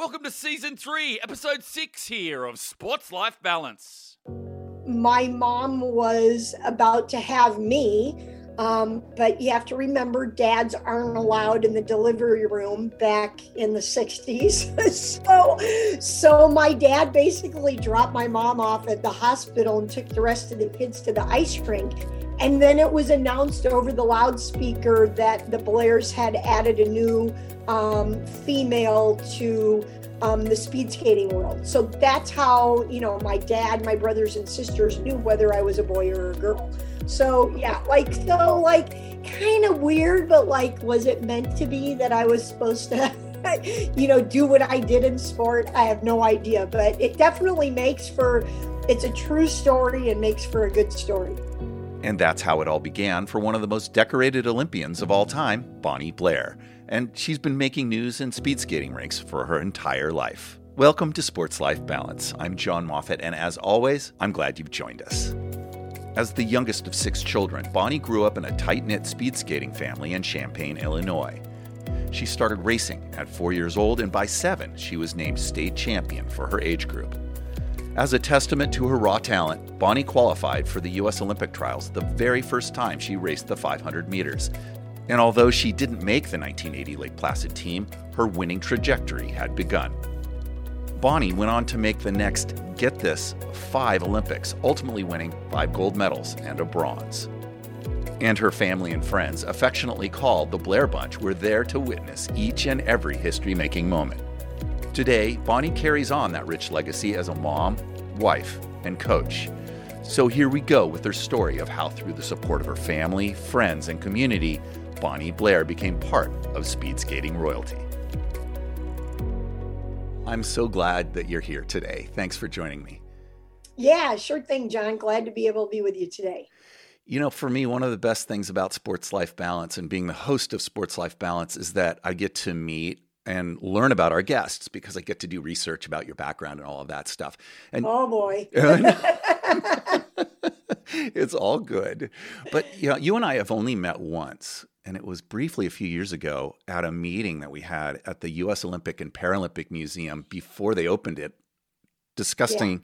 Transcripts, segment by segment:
Welcome to season three, episode six here of Sports Life Balance. My mom was about to have me, um, but you have to remember dads aren't allowed in the delivery room back in the 60s. so, so my dad basically dropped my mom off at the hospital and took the rest of the kids to the ice rink. And then it was announced over the loudspeaker that the Blairs had added a new um, female to um, the speed skating world. So that's how, you know, my dad, my brothers and sisters knew whether I was a boy or a girl. So yeah, like, so like kind of weird, but like, was it meant to be that I was supposed to? you know, do what I did in sport. I have no idea, but it definitely makes for it's a true story and makes for a good story. And that's how it all began for one of the most decorated Olympians of all time, Bonnie Blair. And she's been making news in speed skating rinks for her entire life. Welcome to Sports Life Balance. I'm John Moffat, and as always, I'm glad you've joined us. As the youngest of six children, Bonnie grew up in a tight knit speed skating family in Champaign, Illinois. She started racing at four years old, and by seven, she was named state champion for her age group. As a testament to her raw talent, Bonnie qualified for the U.S. Olympic trials the very first time she raced the 500 meters. And although she didn't make the 1980 Lake Placid team, her winning trajectory had begun. Bonnie went on to make the next, get this, five Olympics, ultimately winning five gold medals and a bronze. And her family and friends, affectionately called the Blair Bunch, were there to witness each and every history making moment. Today, Bonnie carries on that rich legacy as a mom, wife, and coach. So here we go with her story of how, through the support of her family, friends, and community, Bonnie Blair became part of speed skating royalty. I'm so glad that you're here today. Thanks for joining me. Yeah, sure thing, John. Glad to be able to be with you today. You know, for me, one of the best things about Sports Life Balance and being the host of Sports Life Balance is that I get to meet and learn about our guests because I get to do research about your background and all of that stuff. And oh boy. it's all good. But you know, you and I have only met once, and it was briefly a few years ago at a meeting that we had at the US Olympic and Paralympic Museum before they opened it, discussing yeah.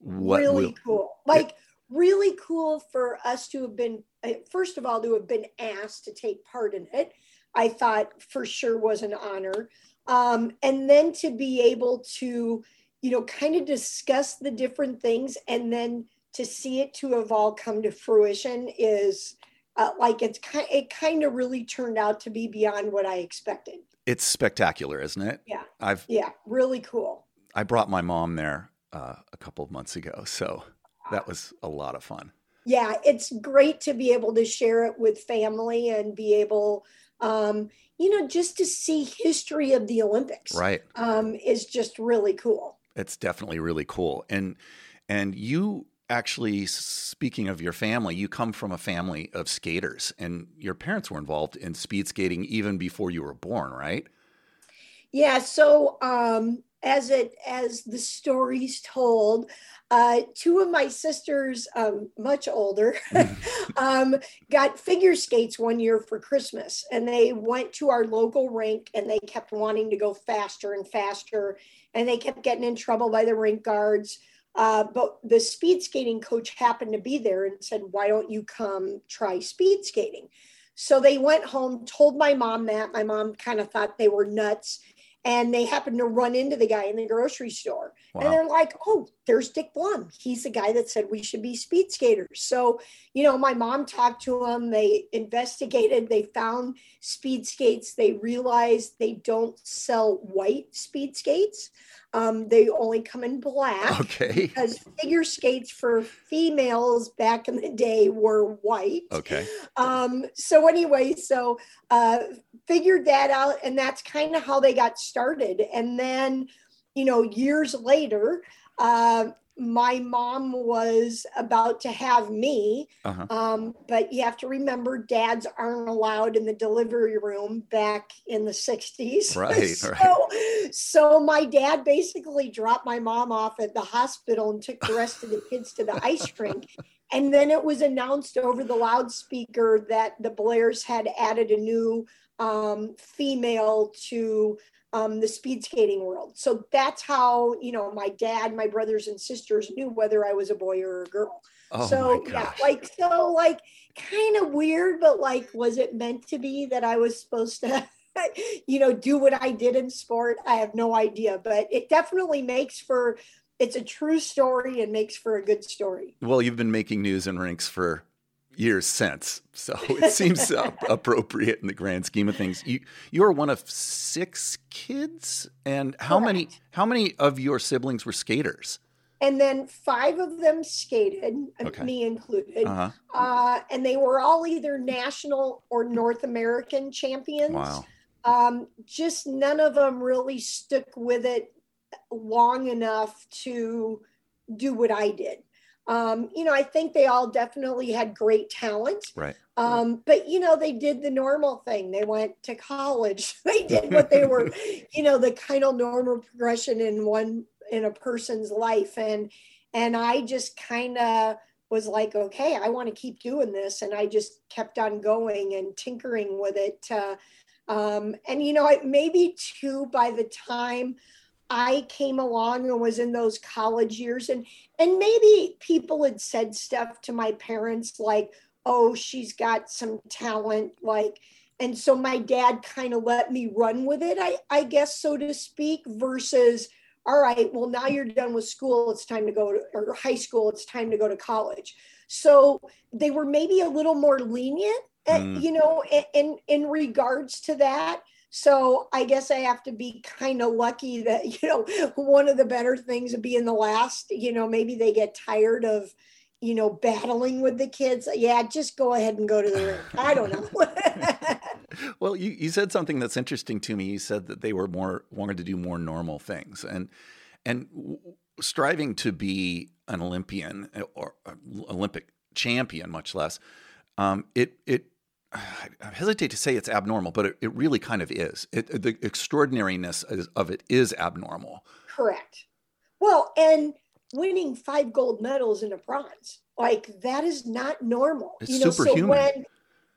what really we'll, cool. Like it, really cool for us to have been uh, first of all to have been asked to take part in it I thought for sure was an honor. Um, and then to be able to, you know, kind of discuss the different things and then to see it to have all come to fruition is uh, like it's kind it kind of really turned out to be beyond what I expected. It's spectacular, isn't it? Yeah. I've yeah, really cool. I brought my mom there uh, a couple of months ago, so that was a lot of fun. Yeah, it's great to be able to share it with family and be able um, you know, just to see history of the Olympics, right, um, is just really cool. It's definitely really cool, and and you actually speaking of your family you come from a family of skaters and your parents were involved in speed skating even before you were born right? Yeah so um as it as the stories told uh, two of my sisters, um, much older, um, got figure skates one year for Christmas, and they went to our local rink, and they kept wanting to go faster and faster, and they kept getting in trouble by the rink guards. Uh, but the speed skating coach happened to be there and said, "Why don't you come try speed skating?" So they went home, told my mom that. My mom kind of thought they were nuts and they happened to run into the guy in the grocery store. Wow. And they're like, oh, there's Dick Blum. He's the guy that said we should be speed skaters. So, you know, my mom talked to him. They investigated, they found speed skates. They realized they don't sell white speed skates. Um, they only come in black. Okay. Because figure skates for females back in the day were white. Okay. Um, so anyway, so uh, figured that out, and that's kind of how they got started. And then, you know, years later, uh, my mom was about to have me, uh-huh. um, but you have to remember dads aren't allowed in the delivery room back in the 60s. Right, so, right. so my dad basically dropped my mom off at the hospital and took the rest of the kids to the ice rink. And then it was announced over the loudspeaker that the Blairs had added a new um, female to um, the speed skating world. So that's how, you know, my dad, my brothers and sisters knew whether I was a boy or a girl. Oh so yeah, like so like kind of weird, but like was it meant to be that I was supposed to you know do what I did in sport? I have no idea, but it definitely makes for it's a true story and makes for a good story. Well, you've been making news and rinks for years since, so it seems appropriate in the grand scheme of things. You you are one of six kids, and how many how many of your siblings were skaters? And then five of them skated, Okay. me included. Uh huh. Uh, and they were all either national or North American champions. Wow. um, just none of them really stuck with it long enough to do what I did. Um, you know, I think they all definitely had great talent. Right. Um, but you know, they did the normal thing. They went to college. They did what they were, you know, the kind of normal progression in one in a person's life. And and I just kind of was like, okay, I want to keep doing this. And I just kept on going and tinkering with it. Uh, um, and you know, I- maybe too by the time I came along and was in those college years, and and maybe people had said stuff to my parents like, "Oh, she's got some talent," like, and so my dad kind of let me run with it, I I guess so to speak, versus. All right, well, now you're done with school. It's time to go to or high school. It's time to go to college. So they were maybe a little more lenient, uh, Mm. you know, in in regards to that. So I guess I have to be kind of lucky that, you know, one of the better things of being the last, you know, maybe they get tired of, you know, battling with the kids. Yeah, just go ahead and go to the rink. I don't know. Well, you, you said something that's interesting to me. You said that they were more wanted to do more normal things, and and striving to be an Olympian or uh, Olympic champion, much less. Um, it it I hesitate to say it's abnormal, but it, it really kind of is. It, the extraordinariness of it is abnormal. Correct. Well, and winning five gold medals and a bronze, like that is not normal. It's you know, superhuman. so when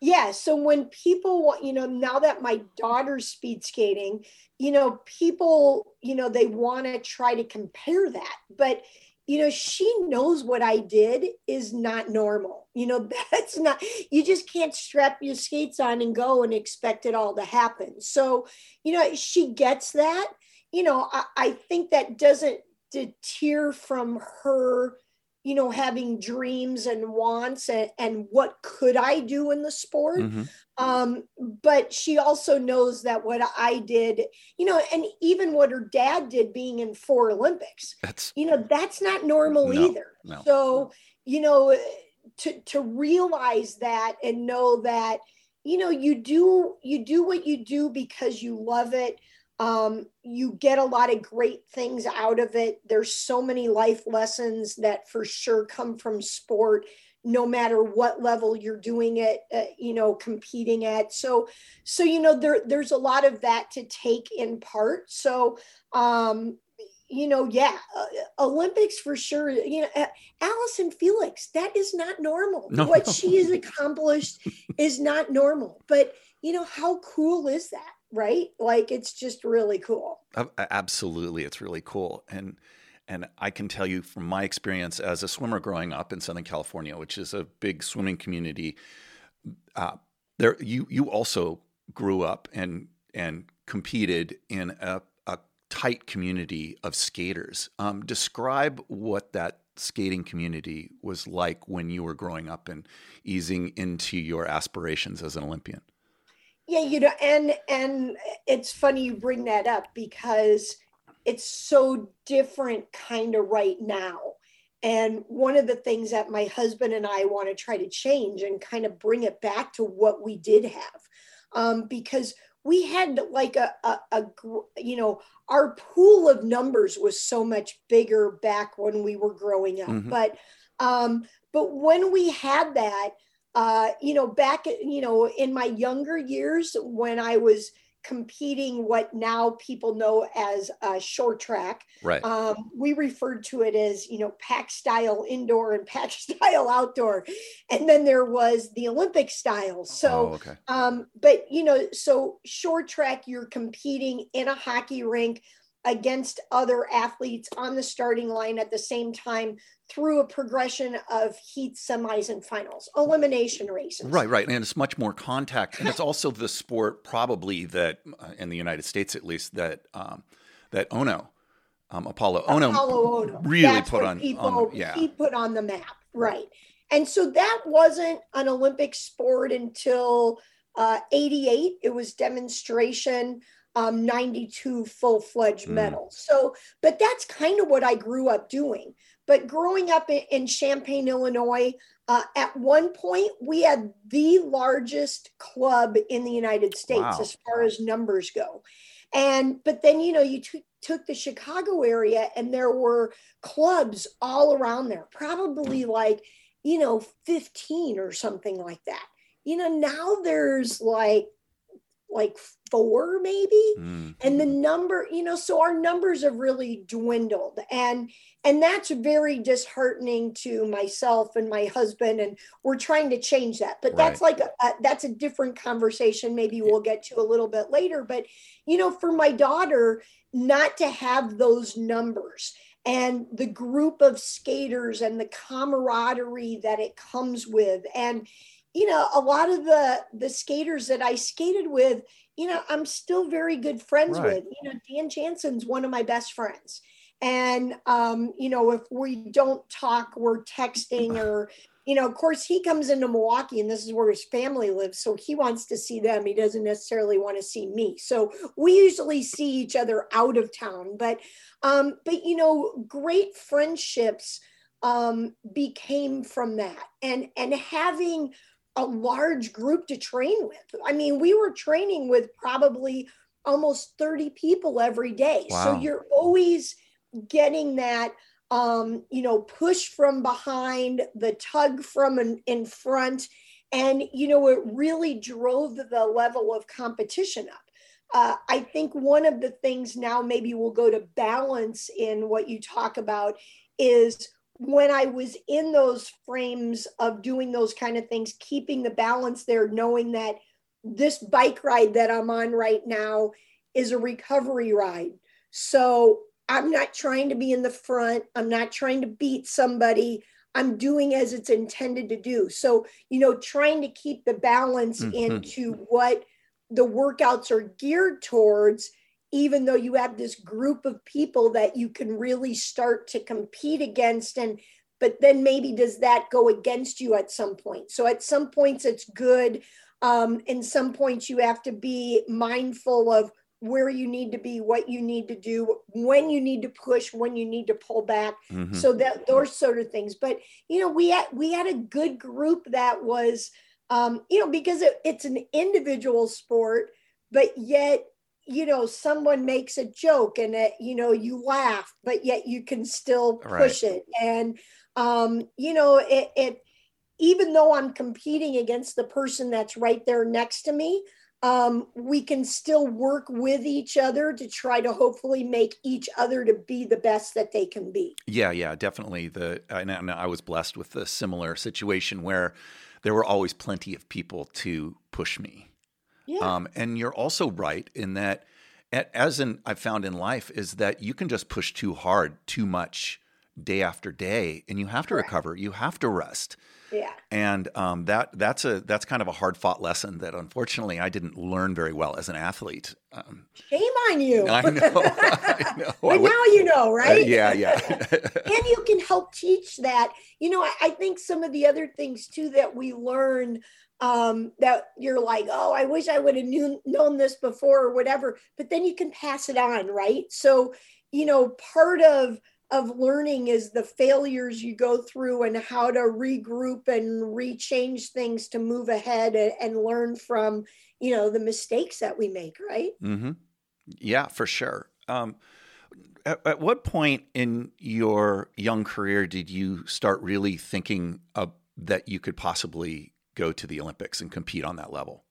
yeah, so when people want, you know, now that my daughter's speed skating, you know, people, you know, they want to try to compare that, but you know, she knows what I did is not normal. You know, that's not, you just can't strap your skates on and go and expect it all to happen. So, you know, she gets that. You know, I, I think that doesn't deter from her, you know, having dreams and wants and, and what could I do in the sport. Mhm. Um, but she also knows that what I did, you know, and even what her dad did being in four Olympics, That's you know, that's not normal No, either. no. So, you know, to to realize that and know that, you know, you do you do what you do because you love it. Um, you get a lot of great things out of it. There's so many life lessons that for sure come from sport no matter what level you're doing it uh, you know competing at. So so you know there there's a lot of that to take in part. So um you know yeah uh, olympics for sure you know uh, allison felix that is not normal. No. what she has accomplished is not normal. But you know how cool is that right like it's just really cool Absolutely, it's really cool, and and I can tell you from my experience as a swimmer growing up in Southern California, which is a big swimming community. Uh, there, you you also grew up and and competed in a, a tight community of skaters. Um, describe what that skating community was like when you were growing up and easing into your aspirations as an Olympian. Yeah, you know, and and it's funny you bring that up because it's so different kind of right now. And one of the things that my husband and I want to try to change and kind of bring it back to what we did have, um, because we had like a, a, a you know our pool of numbers was so much bigger back when we were growing up, Mhm. but um, but when we had that uh, you know, back, you know, in my younger years when I was competing what now people know as uh, short track. Right. Um, we referred to it as, you know, pack style indoor and pack style outdoor. And then there was the Olympic style. So, oh, okay. um, but, you know, so short track, you're competing in a hockey rink against other athletes on the starting line at the same time through a progression of heat semis and finals elimination races Right, right. And it's much more contact. And it's also the sport, probably, that uh, in the United States at least, that um, that Ohno, um, Apollo Ohno, Apollo Ohno. really That's put on, people, on. Yeah. he put on the map right and so that wasn't an olympic sport until uh, 88 it was demonstration um, 92 full-fledged Mm. medals so but that's kind of what i grew up doing but growing up in, in champaign illinois uh, at one point we had the largest club in the united states Wow. as far as numbers go and but then you know you took took the chicago area and there were clubs all around there probably like you know 15 or something like that you know now there's like like four maybe? Mm. and the number you know so our numbers have really dwindled. And and that's very disheartening to myself and my husband and we're trying to change that. But that's like a, a, that's a different conversation. Maybe we'll get to a little bit later. But you know for my daughter not to have those numbers and the group of skaters and the camaraderie that it comes with. And you know a lot of the the skaters that i skated with you know i'm still very good friends Right. with you know dan jansen's one of my best friends. And um you know if we don't talk we're texting or you know of course he comes into milwaukee and this is where his family lives so he wants to see them. He doesn't necessarily want to see me. So we usually see each other out of town. But um but you know great friendships um became from that. And and having a large group to train with. I mean we were training with probably almost 30 people every day. So you're always getting that um you know push from behind the tug from in, in front. And you know it really drove the level of competition up. Uh, I think one of the things now, maybe we'll go to balance in what you talk about, is when I was in those frames of doing those kind of things, keeping the balance there, knowing that this bike ride that I'm on right now is a recovery ride. So I'm not trying to be in the front, I'm not trying to beat somebody. I'm doing as it's intended to do. So, you know, trying to keep the balance Mhm. into what the workouts are geared towards, even though you have this group of people that you can really start to compete against. And, but then maybe does that go against you at some point? So at some points it's good. Um, and some points you have to be mindful of where you need to be, what you need to do, when you need to push, when you need to pull back Mhm. so that those sort of things but you know we had we had a good group that was um you know because it, it's an individual sport but yet you know someone makes a joke and it, you know you laugh but yet you can still push it and um you know it, it even though i'm competing against the person that's right there next to me um, we can still work with each other to try to hopefully make each other to be the best that they can be Yeah, yeah, definitely. The and, and I was blessed with a similar situation where there were always plenty of people to push me. Yeah Um, and you're also right in that, as in I've found in life, is that you can just push too hard, too much, day after day, and you have to Correct. recover. You have to rest. yeah And um, that that's a that's kind of a hard fought lesson that unfortunately I didn't learn very well as an athlete. Um, Shame on you. I know, I know. I but would- now you know, uh, right? yeah, yeah. and you can help teach that. You know, I, I think some of the other things too that we learn um, that you're like, oh, I wish I would have knew, known this before or whatever. But then you can pass it on, right? So, you know, part of of learning is the failures you go through and how to regroup and rechange things to move ahead and, and learn from you know the mistakes that we make right Mm-hmm. Yeah, for sure. Um, at, at what point in your young career did you start really thinking of, that you could possibly go to the Olympics and compete on that level?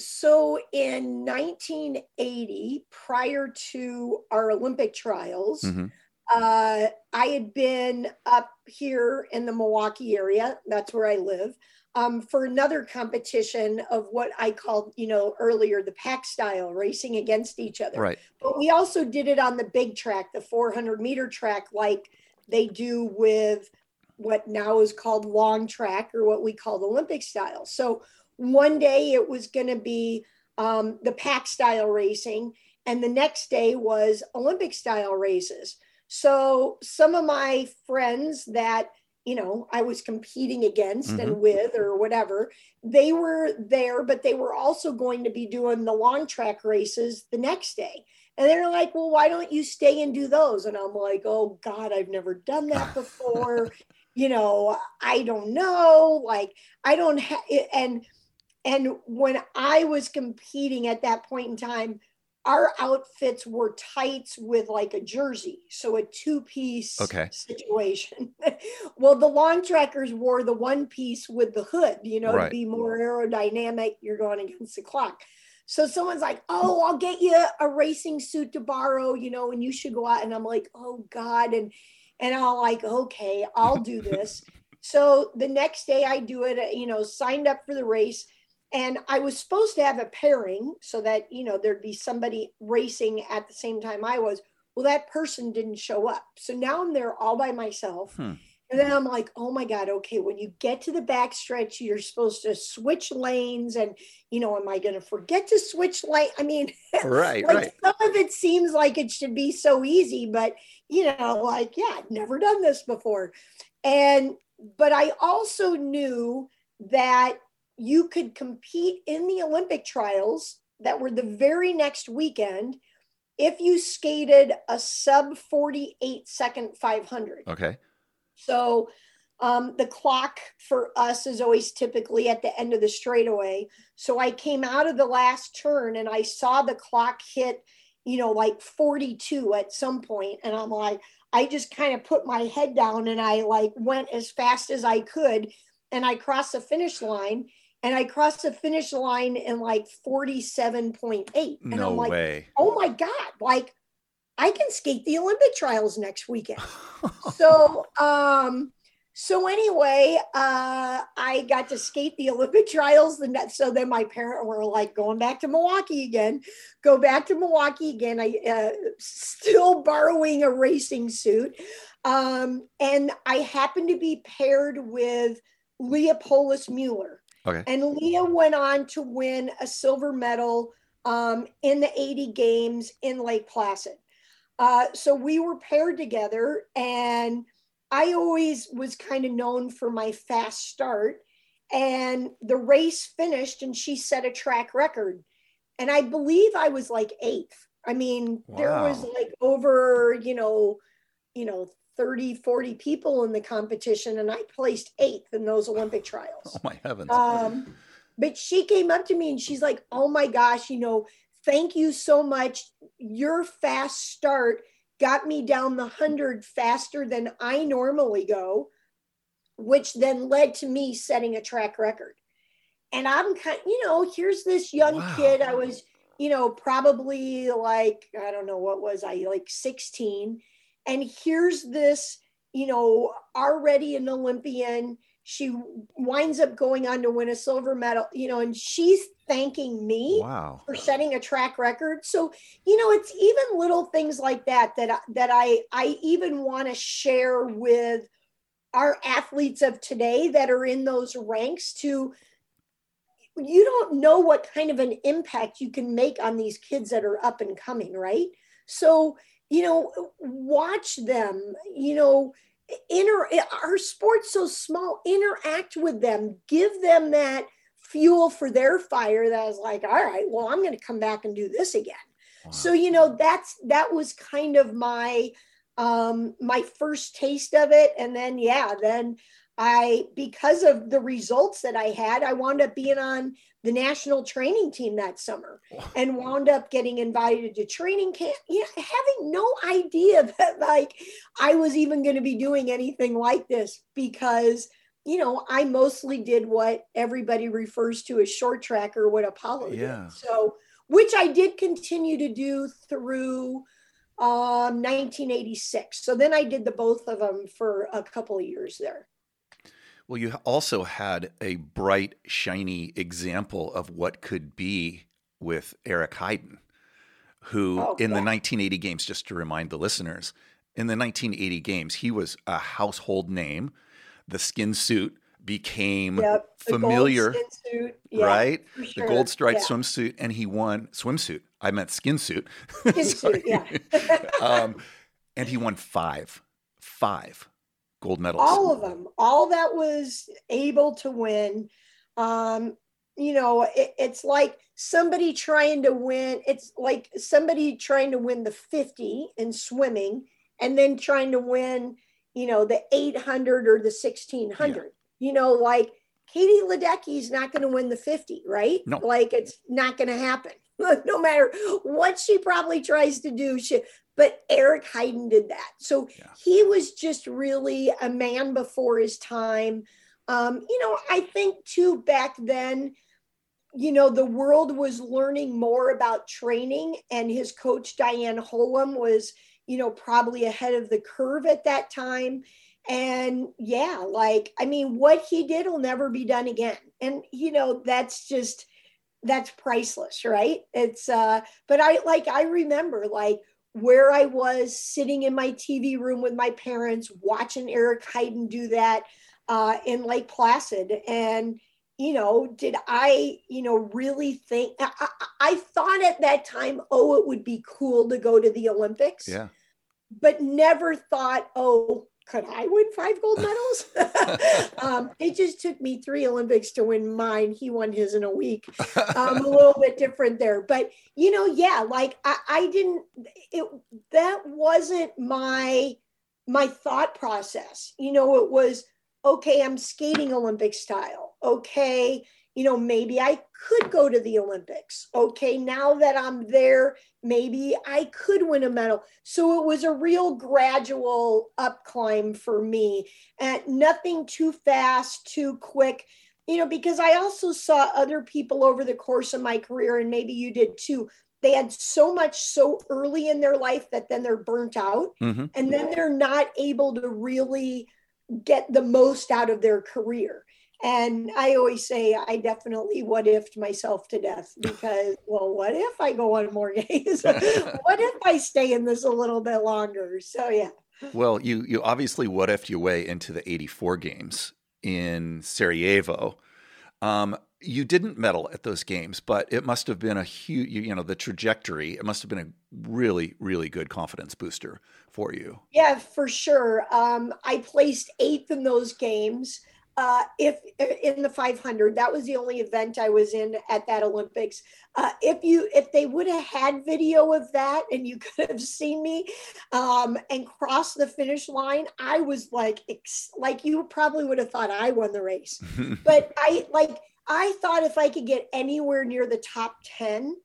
so in 1980, prior to our Olympic trials, hmm uh, I had been up here in the Milwaukee area. That's where I live. Um, for another competition of what I called, you know, earlier the pack style racing against each other. Right. But we also did it on the big track, the 400 meter track, like they do with what now is called long track or what we call the Olympic style. So one day it was going to be um, the pack style racing, and the next day was Olympic style races. So some of my friends that you know I was competing against Mhm. and with or whatever, they were there, but they were also going to be doing the long track races the next day. And they're like, well, why don't you stay and do those? And I'm like, oh God, I've never done that before. You know, I don't know. Like, I don't have, and, and when I was competing at that point in time, our outfits were tights with like a jersey. So a two piece Okay. situation. well, the long trackers wore the one piece with the hood, you know, Right. to be more aerodynamic. You're going against the clock. So someone's like, "Oh, I'll get you a racing suit to borrow, you know, and you should go out." And I'm like, "Oh God!" And and I'm like, "Okay, I'll do this." so the next day, I do it. You know, signed up for the race, and I was supposed to have a pairing so that you know there'd be somebody racing at the same time I was. Well, that person didn't show up, so now I'm there all by myself. Hmm. And then I'm like, oh my God, okay, when you get to the back stretch, you're supposed to switch lanes. And, you know, am I going to forget to switch lane? I mean, Right. like Right. some of it seems like it should be so easy, but, you know, like, yeah, I've never done this before. And, but I also knew that you could compete in the Olympic trials that were the very next weekend if you skated a sub 48 second 500. Okay. So um, the clock for us is always typically at the end of the straightaway. So I came out of the last turn and I saw the clock hit, you know, like 42 at some point, And I'm like, I just kind of put my head down and I like went as fast as I could. And I crossed the finish line and I crossed the finish line in like 47.8. And No I'm like, way. oh my God, like I can skate the Olympic trials next weekend. So um so anyway uh i got to skate the olympic trials and that so then my parents were like going back to milwaukee again. Go back to milwaukee again. I uh, still borrowing a racing suit. Um and i happened to be paired with leah poulos mueller. Okay. and leah went on to win a silver medal um, in the 80 games in lake placid uh, so we were paired together, and I always was kind of known for my fast start. And the race finished, and she set a track record. And I believe I was like eighth. I mean, there was like over, you know, you know, 30, 40 people in the competition, and I placed eighth in those Olympic trials Oh my heavens. um, but she came up to me and she's like, "Oh my gosh, you know, thank you so much. Your fast start got me down the hundred faster than I normally go, which then led to me setting a track record." And I'm kind, you know, here's this young Wow. kid. I was, you know, probably like I don't know what was I like 16, and here's this, you know, already an Olympian she winds up going on to win a silver medal, you know, and she's thanking me wow. for setting a track record. So, you know, it's even little things like that that that I I even want to share with our athletes of today that are in those ranks to you don't know what kind of an impact you can make on these kids that are up and coming, right? So, you know, watch them, you know, inter our sport's so small, interact with them, give them that fuel for their fire that is like, all right, well, I'm going to come back and do this again. Wow. So, you know, that's that was kind of my um my first taste of it and then yeah, then I because of the results that I had, I wound up being on the national training team that summer and wound up getting invited to training camp. Yeah, having no idea that like I was even going to be doing anything like this because you know, I mostly did what everybody refers to as short track or what Apollo Yeah. did. So, which I did continue to do through um, 1986. So then I did the both of them for a couple of years there. Well, you also had a bright, shiny example of what could be with Eric Heiden, who Oh, in the 1980 games, just to remind the listeners, in the 1980 games, he was a household name. The skin suit became Yep. familiar, suit, yeah, right? for The gold striped yeah. swimsuit, and he won swimsuit. I meant skin suit. Skin suit, yeah. um, and he won five, five gold medals. all of them. All that was able to win. Um you know it, it's like somebody trying to win it's like somebody trying to win the 50 in swimming and then trying to win you know the 800 or the 1600 you know like katie ledecky's not going to win the 50 right? No. like it's not going to happen. No matter what she probably tries to do she but eric heiden did that. So Yeah. he was just really a man before his time. Um, you know i think too back then you know the world was learning more about training and his coach dianne holum was you know probably ahead of the curve at that time. And yeah like i mean what he did will never be done again. And you know that's just that's priceless right? It's uh but i like i remember like where i was sitting in my tv room with my parents watching eric heiden do that uh in lake placid and you know did i you know really think I, I, I thought at that time oh it would be cool to go to the olympics Yeah. but never thought, oh, could I win five gold medals? um, it just took me three Olympics to win mine. He won his in a week. Um, a little bit different there, but you know, yeah, like I, I didn't. It that wasn't my my thought process. You know, it was okay. I'm skating Olympic style. Okay, you know, maybe I could go to the Olympics. Okay, now that I'm there, maybe I could win a medal. So it was a real gradual up climb for me, and nothing too fast, too quick. You know, because I also saw other people over the course of my career, and maybe you did too. They had so much so early in their life that then they're burnt out, hmm and then they're not able to really get the most out of their career. And I always say I definitely what ifed myself to death because, well, what if I go on more games? what if I stay in this a little bit longer? So yeah. Well, you you obviously what if your way into the 84 games in Sarajevo. Um, you didn't medal at those games, but it must have been a huge, you know, the trajectory, it must have been a really, really good confidence booster for you. Yeah, for sure. Um, I placed eighth in those games. Uh, if in the 500, that was the only event I was in at that Olympics. Uh, if you, if they would have had video of that and you could have seen me um, and cross the finish line, I was like, like you probably would have thought I won the race. but I like, I thought if I could get anywhere near the top 10,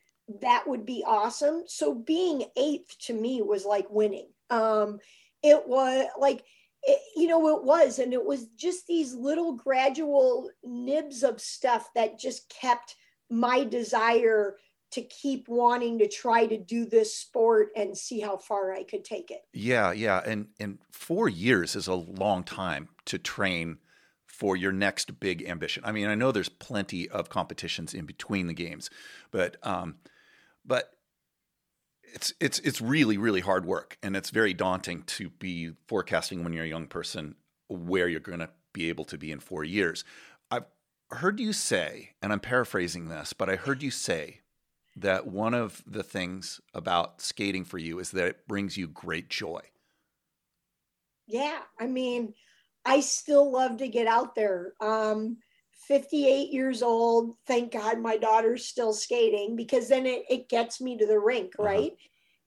that would be awesome. So being eighth to me was like winning. Um, it was like, it, you know, it was, and it was just these little gradual nibs of stuff that just kept my desire to keep wanting to try to do this sport and see how far I could take it. Yeah, yeah, and and four years is a long time to train for your next big ambition. I mean, I know there's plenty of competitions in between the games, but um, but it's it's it's really really hard work, and it's very daunting to be forecasting when you're a young person where you're going to be able to be in four years. I've heard you say, and I'm paraphrasing this, but I heard you say that one of the things about skating for you is that it brings you great joy. Yeah, I mean, I still love to get out there. Um, 58 years old. Thank God my daughter's still skating because then it, it gets me to the rink, Uh-huh. right?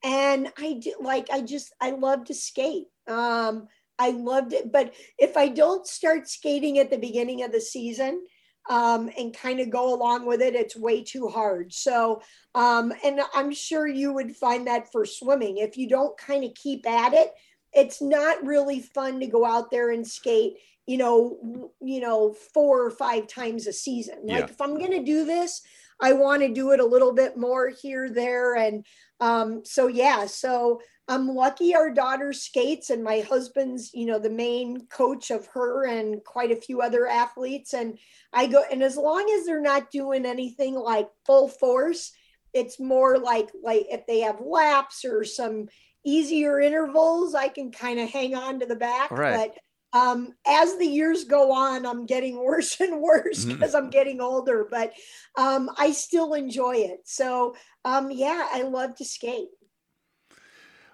And I do like, I just, I love to skate. Um, I loved it. But if I don't start skating at the beginning of the season, um, and kind of go along with it, it's way too hard. So, um, and I'm sure you would find that for swimming. If you don't kind of keep at it, it's not really fun to go out there and skate you know, you know, four or five times a season. Like Yeah. if I'm going to do this, I want to do it a little bit more here, there. And um, so, yeah, so I'm lucky our daughter skates and my husband's, you know, the main coach of her and quite a few other athletes. And I go, and as long as they're not doing anything like full force, it's more like, like if they have laps or some easier intervals, I can kind of hang on to the back. Right. But um, as the years go on, I'm getting worse and worse because I'm getting older, but um, I still enjoy it. So um, yeah, I love to skate.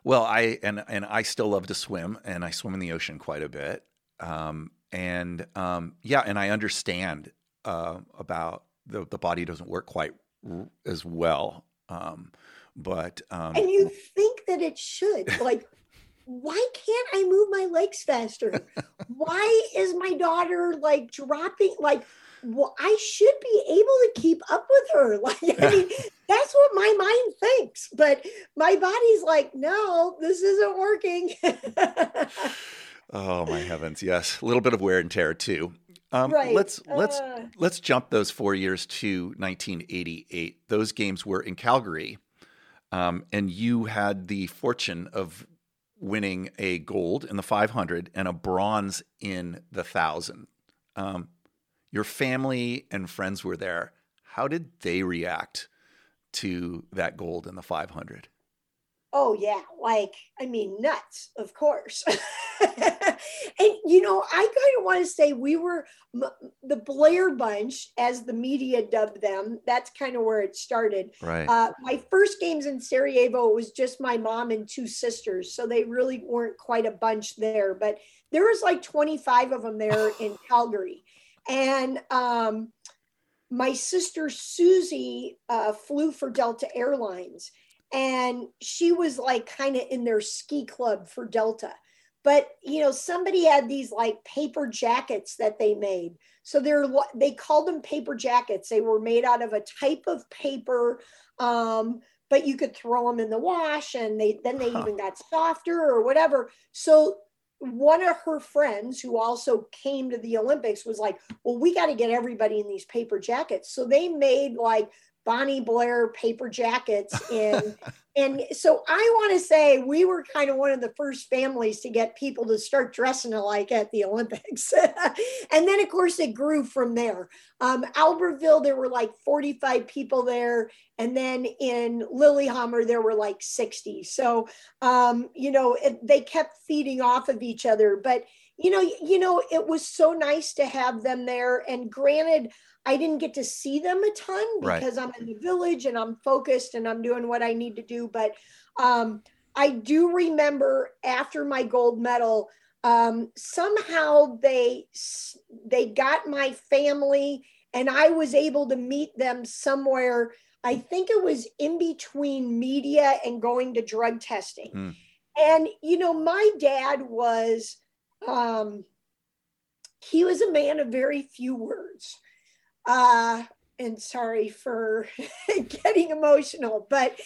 Well, I and and I still love to swim, and I swim in the ocean quite a bit. Um, and um, yeah, and I understand uh, about the the body doesn't work quite r- as well. Um, but um, And you think that it should. Like, why can't I move my legs faster? Why is my daughter like dropping? Like, well, I should be able to keep up with her. Like, I mean, that's what my mind thinks. But my body's like, no, this isn't working. oh my heavens, yes, a little bit of wear and tear too. Um, right. Let's let's Uh, let's jump those four years to 1988. Those games were in Calgary, um, and you had the fortune of winning a gold in the 500 and a bronze in the thousand. Um, your family and friends were there. How did they react to that gold in the 500? Oh yeah, like I mean nuts, of course. and you know, I kind of want to say we were the Blair Bunch, as the media dubbed them. That's kind of where it started. Right. Uh, my first games in Sarajevo it was just my mom and two sisters, so they really weren't quite a bunch there. But there was like 25 of them there in Calgary, and um, my sister Susie uh, flew for Delta Airlines, and she was like kind of in their ski club for Delta. But you know, somebody had these like paper jackets that they made. So they're they called them paper jackets. They were made out of a type of paper, um, but you could throw them in the wash, and they then they Huh. even got softer or whatever. So one of her friends who also came to the Olympics was like, well, we got to get everybody in these paper jackets. So they made like Bonnie Blair paper jackets in and so I want to say we were kind of one of the first families to get people to start dressing alike at the Olympics. and then, of course, it grew from there. Um, Albertville, there were like 45 people there. And then in Lillehammer, there were like 60. So, um, you know, it, they kept feeding off of each other. But, you know, you know, it was so nice to have them there. And granted, I didn't get to see them a ton Right. because I'm in the village and I'm focused and I'm doing what I need to do. But um, I do remember after my gold medal, um, somehow they they got my family and I was able to meet them somewhere. I think it was in between media and going to drug testing. Hmm. And you know, my dad was um, he was a man of very few words uh and sorry for getting emotional but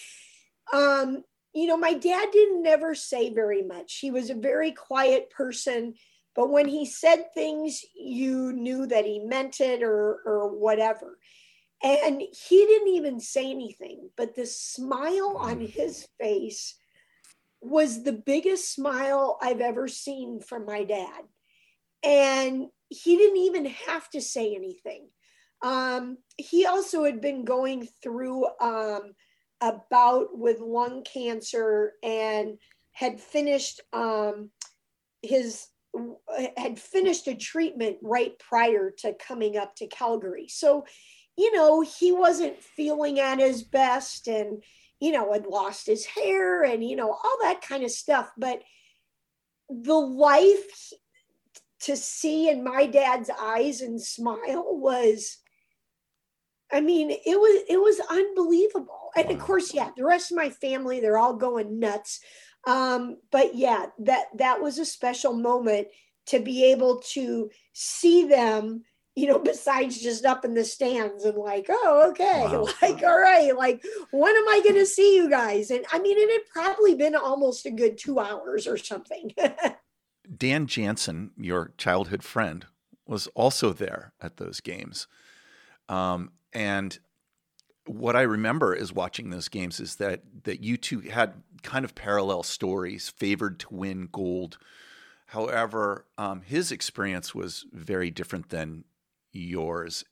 um you know my dad didn't never say very much. He was a very quiet person but when he said things you knew that he meant it or or whatever. And he didn't even say anything but the smile on his face was the biggest smile i've ever seen from my dad. And he didn't even have to say anything um, he also had been going through um, a bout with lung cancer and had finished um, his had finished a treatment right prior to coming up to Calgary. So, you know, he wasn't feeling at his best and, you know, had lost his hair and, you know, all that kind of stuff. But the life to see in my dad's eyes and smile was I mean, it was it was unbelievable. And of course, yeah, the rest of my family, they're all going nuts. Um, but yeah, that that was a special moment to be able to see them, you know, besides just up in the stands and like, oh, okay, Wow. like, all right, like, when am I gonna see you guys? And I mean, it had probably been almost a good two hours or something. Dan Jansen, your childhood friend, was also there at those games. Um, and what I remember is watching those games is that that you two had kind of parallel stories, favored to win gold. However, um, his experience was very different than yours,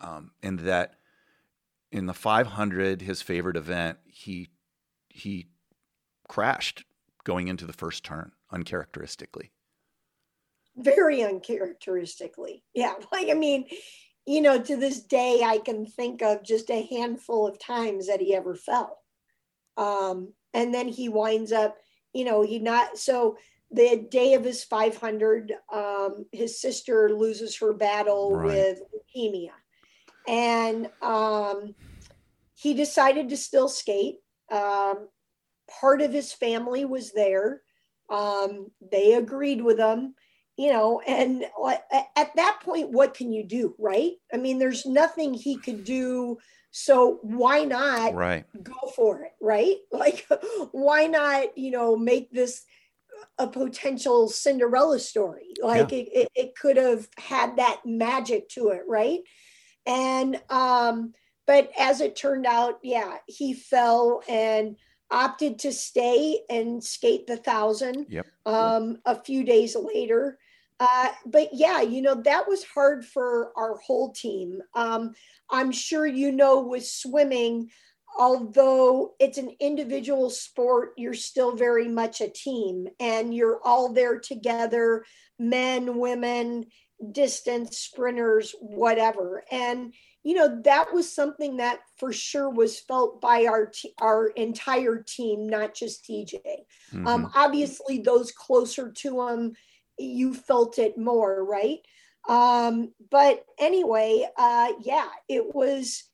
um, in that in the 500, his favorite event, he he crashed going into the first turn uncharacteristically. Very uncharacteristically, yeah. Like I mean, you know, to this day, I can think of just a handful of times that he ever fell. Um, and then he winds up, you know, he not so the day of his 500, um, his sister loses her battle right. with leukemia. And um, he decided to still skate. Um, part of his family was there. Um, they agreed with him you know and at that point what can you do right? I mean there's nothing he could do so why not right. go for it right? Like why not you know make this a potential cinderella story? Like yeah. it, it, could have had that magic to it right? And um but as it turned out yeah he fell and opted to stay and skate the thousand yep. um a few days later uh, but yeah, you know, that was hard for our whole team. Um, I'm sure you know with swimming, although it's an individual sport, you're still very much a team and you're all there together men, women, distance, sprinters, whatever. And you know that was something that for sure was felt by our t- our entire team, not just DJ. Mm-hmm. Um, obviously, those closer to him you felt it more, right? Um, but anyway, uh, yeah, it was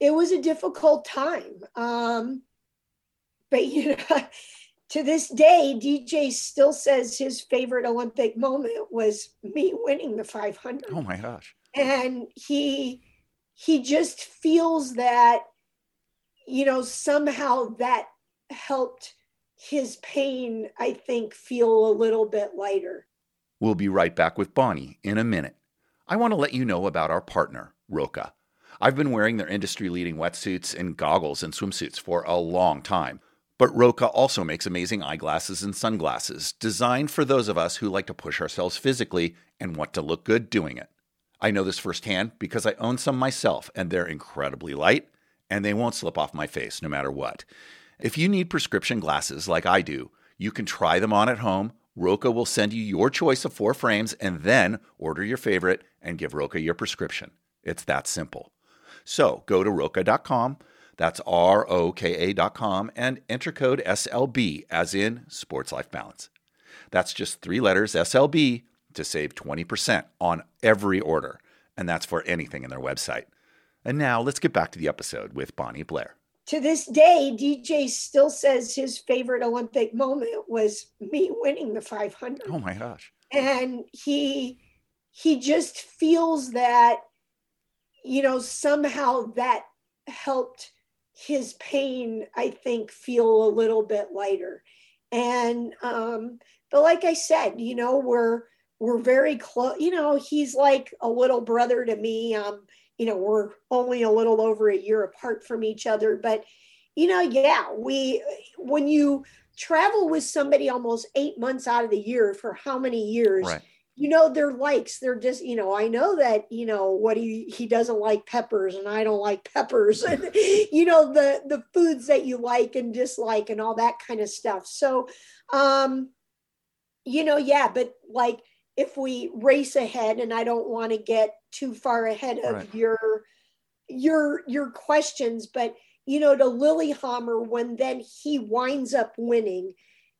it was a difficult time. Um, but you know, to this day, DJ still says his favorite Olympic moment was me winning the 500. Oh my gosh! And he he just feels that you know somehow that helped his pain, I think, feel a little bit lighter. We'll be right back with Bonnie in a minute. I want to let you know about our partner, Roka. I've been wearing their industry leading wetsuits and goggles and swimsuits for a long time. But Roka also makes amazing eyeglasses and sunglasses designed for those of us who like to push ourselves physically and want to look good doing it. I know this firsthand because I own some myself, and they're incredibly light and they won't slip off my face no matter what. If you need prescription glasses like I do, you can try them on at home. Roka will send you your choice of four frames and then order your favorite and give Roka your prescription. It's that simple. So go to roka.com, that's R O K A.com, and enter code SLB as in Sports Life Balance. That's just three letters SLB to save 20% on every order, and that's for anything in their website. And now let's get back to the episode with Bonnie Blair to this day, DJ still says his favorite Olympic moment was me winning the 500. Oh my gosh. And he he just feels that you know somehow that helped his pain I think feel a little bit lighter. And um but like I said, you know, we're we're very close, you know, he's like a little brother to me. Um you know we're only a little over a year apart from each other but you know yeah we when you travel with somebody almost eight months out of the year for how many years right. you know their likes they're just you know i know that you know what he he doesn't like peppers and i don't like peppers and you know the the foods that you like and dislike and all that kind of stuff so um you know yeah but like if we race ahead and i don't want to get too far ahead of right. your your your questions but you know to lillehammer when then he winds up winning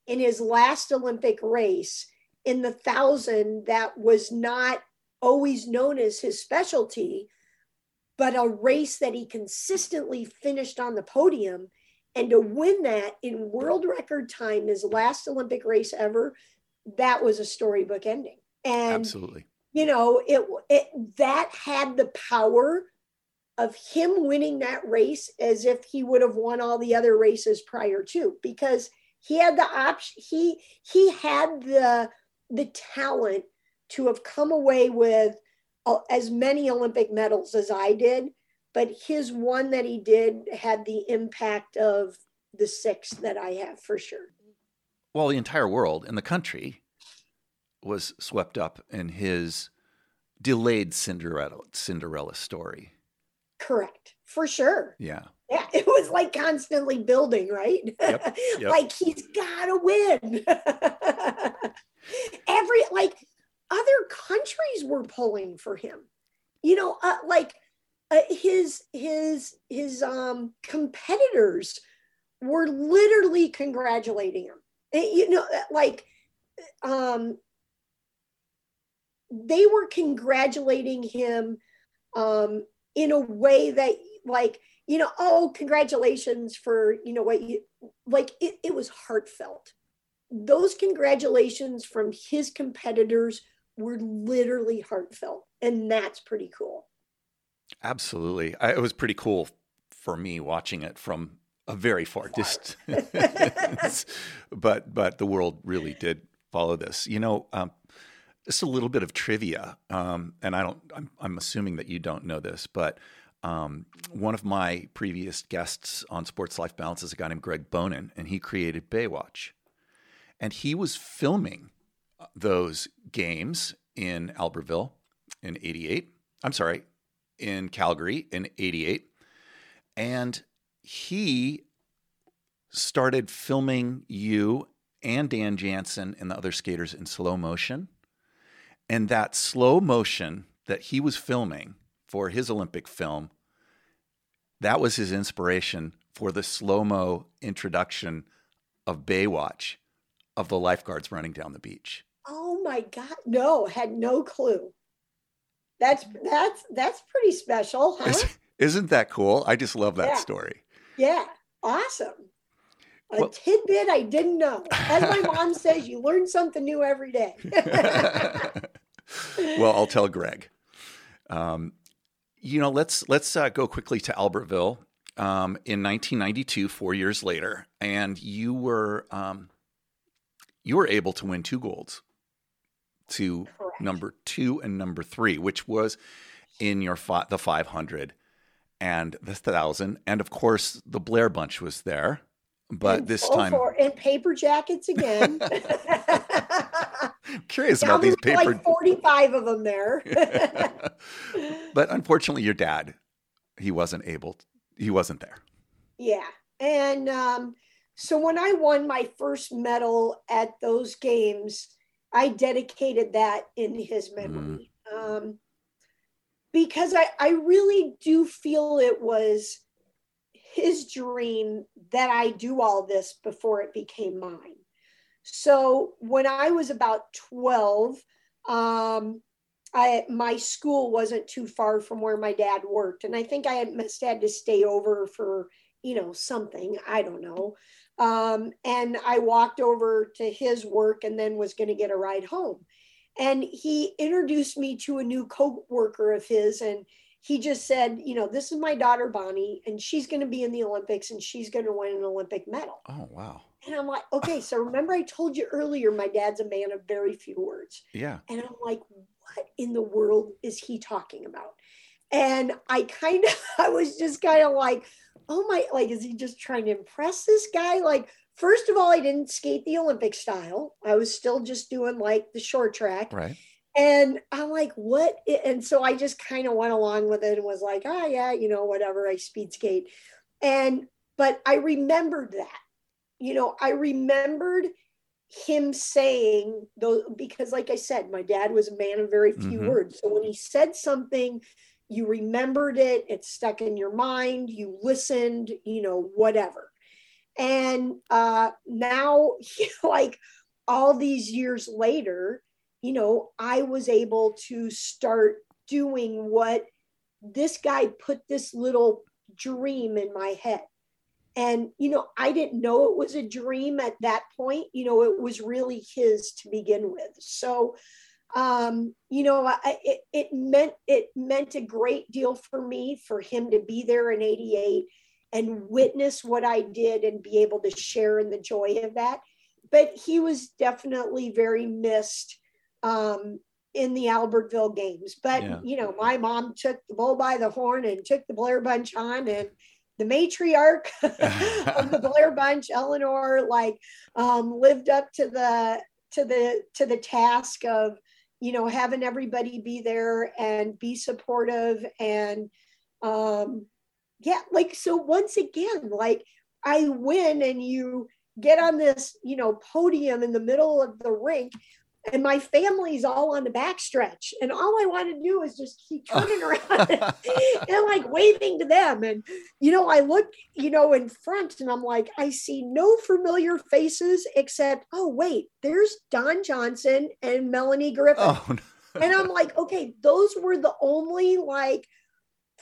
in his last olympic race in the thousand that was not always known as his specialty but a race that he consistently finished on the podium and to win that in world record time his last olympic race ever that was a storybook ending and absolutely you know it, it that had the power of him winning that race as if he would have won all the other races prior to because he had the option he he had the the talent to have come away with as many Olympic medals as I did, but his one that he did had the impact of the six that I have for sure. Well, the entire world and the country was swept up in his delayed Cinderella Cinderella story. Correct, for sure. Yeah. Yeah, it was like constantly building, right? Yep, yep. like he's got to win. Every like other countries were pulling for him. You know, uh, like uh, his his his um competitors were literally congratulating him. And, you know, uh, like um they were congratulating him um in a way that like you know oh congratulations for you know what you like it, it was heartfelt those congratulations from his competitors were literally heartfelt and that's pretty cool Absolutely. I, it was pretty cool for me watching it from a very far distance. but but the world really did follow this. You know, um, just a little bit of trivia, um, and I don't. I'm, I'm assuming that you don't know this, but um, one of my previous guests on Sports Life Balance is a guy named Greg Bonann, and he created Baywatch, and he was filming uh, those games in Albertville in '88. I'm sorry, in Calgary in 88. And he started filming you and Dan Jansen and the other skaters in slow motion. And that slow motion that he was filming for his Olympic film, that was his inspiration for the slow mo introduction of Baywatch of the lifeguards running down the beach. oh my god no had no clue that's that's that's pretty special huh Is- Isn't that cool? I just love that Yeah. story. yeah awesome a Well- tidbit i didn't know as my mom says you learn something new every day well, I'll tell Greg. Um, you know, let's let's uh, go quickly to Albertville um, in 1992, four years later, and you were um, you were able to win two golds, to Correct. number two and number three, which was in your fi- the 500 and the thousand, and of course the Blair Bunch was there, but And this full time, for- and paper jackets again curious Now about these paper. like 45 of them there but unfortunately, your dad, he wasn't able. he wasn't there. Yeah. And um, so when I won my first medal at those games, I dedicated that in his memory. Um, because I, I really do feel it was his dream that I do all this before it became mine. So when I was about 12, um, I, my school wasn't too far from where my dad worked. And I think I had, must had to stay over for, you know, something, I don't know. Um, and I walked over to his work and then was going to get a ride home. And he introduced me to a new co-worker of his and he just said, you know, this is my daughter Bonnie and she's going to be in the Olympics and she's going to win an Olympic medal. Oh wow. And I'm like, okay, so remember I told you earlier my dad's a man of very few words. Yeah. And I'm like, what in the world is he talking about? And I kind of, I was just kind of like, oh my, like, is he just trying to impress this guy? Like, first of all, I didn't skate the Olympic style. I was still just doing like the short track. Right. And I'm like, what? And so I just kind of went along with it and was like, oh, yeah, you know, whatever, I speed skate. And, but I remembered that, you know, I remembered him saying though because like i said my dad was a man of very few Mhm. words. So when he said something you remembered it it stuck in your mind you listened you know whatever. And uh now like all these years later you know i was able to start doing what this guy put this little dream in my head and you know i didn't know it was a dream at that point you know it was really his to begin with so um you know I, it, it meant it meant a great deal for me for him to be there in 88 and witness what i did and be able to share in the joy of that but he was definitely very missed um, in the Albertville games. But Yeah. you know, my mom took the bull by the horn and took the Blair Bunch on, and the matriarch of the Blair Bunch, Eleanor, like um, lived up to the to the to the task of you know having everybody be there and be supportive and um, yeah, like so once again, like I win and you get on this you know podium in the middle of the rink and my family's all on the backstretch and all i want to do is just keep turning around and like waving to them and you know i look you know in front and i'm like i see no familiar faces except oh wait there's don johnson and melanie griffith oh, no. and i'm like okay those were the only like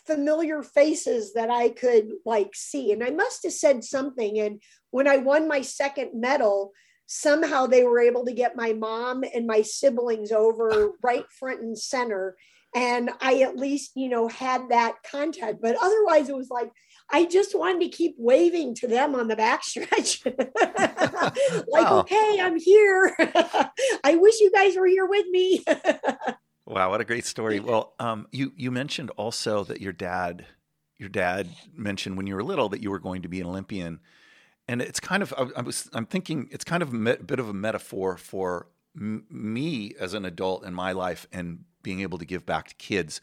familiar faces that i could like see and i must have said something and when i won my second medal somehow they were able to get my mom and my siblings over right front and center. And i at least you know had that contact. But otherwise it was like i just wanted to keep waving to them on the backstretch. Like Wow. okay i'm here. I wish you guys were here with me. Wow, what a great story. Well, um, you you mentioned also that your dad your dad mentioned when you were little that you were going to be an Olympian, and it's kind of I, I was I'm thinking it's kind of a me- bit of a metaphor for m- me as an adult in my life and being able to give back to kids.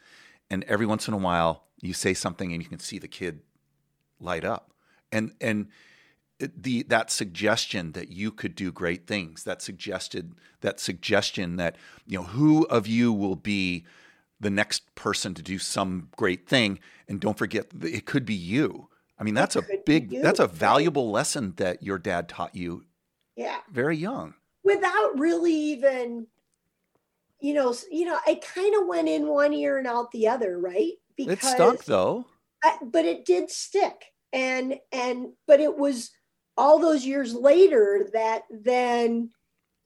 And every once in a while, you say something and you can see the kid light up, and and the that suggestion that you could do great things that suggested that suggestion that you know who of you will be the next person to do some great thing. And don't forget it could be you i mean that's a big that's a valuable lesson that your dad taught you yeah. very young. Without really even you know you know I kind of went in one ear and out the other right? It stunk though. I- but it did stick. And and but it was all those years later that then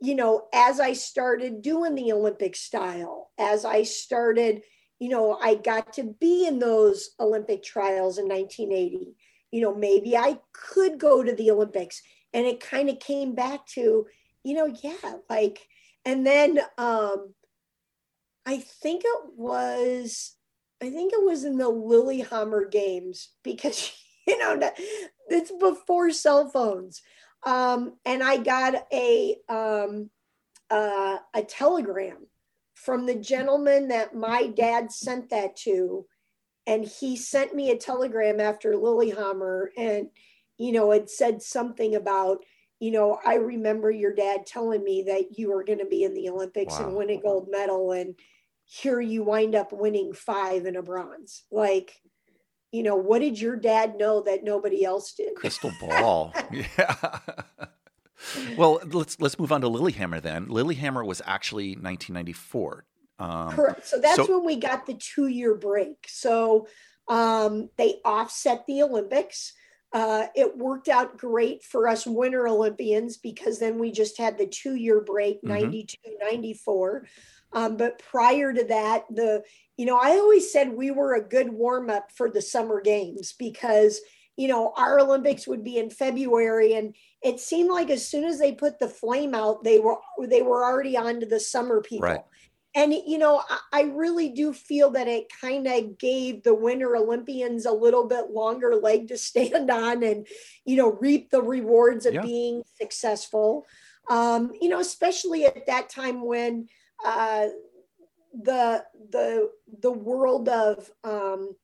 you know as i started doing the olympic style as i started you know i got to be in those olympic trials in 1980 you know maybe i could go to the olympics. And it kind of came back to you know yeah like and then um i think it was I think it was in the Lillehammer games because you know it's before cell phones, um, and I got a um, uh, a telegram from the gentleman that my dad sent that to, and he sent me a telegram after Lillehammer, and you know it said something about you know I remember your dad telling me that you were going to be in the Olympics and Wow. win a gold medal and here you wind up winning five and a bronze. Like, you know, what did your dad know that nobody else did? crystal ball yeah well let's let's move on to lillehammer then lillehammer was actually 1994 um, Correct. So that's so- when we got the two year break. So um, they offset the Olympics. Uh, it worked out great for us Winter Olympians because then we just had the two year break, Mhm. 92, 94. Um, but prior to that, the, you know, I always said we were a good warm up for the summer games because, you know, our Olympics would be in February and it seemed like as soon as they put the flame out, they were, they were already on to the summer people Right. And you know I, really do feel that it kind of gave the winter olympians a little bit longer leg to stand on and you know reap the rewards of Yeah. being successful um, you know especially at that time when uh, the the the world of um,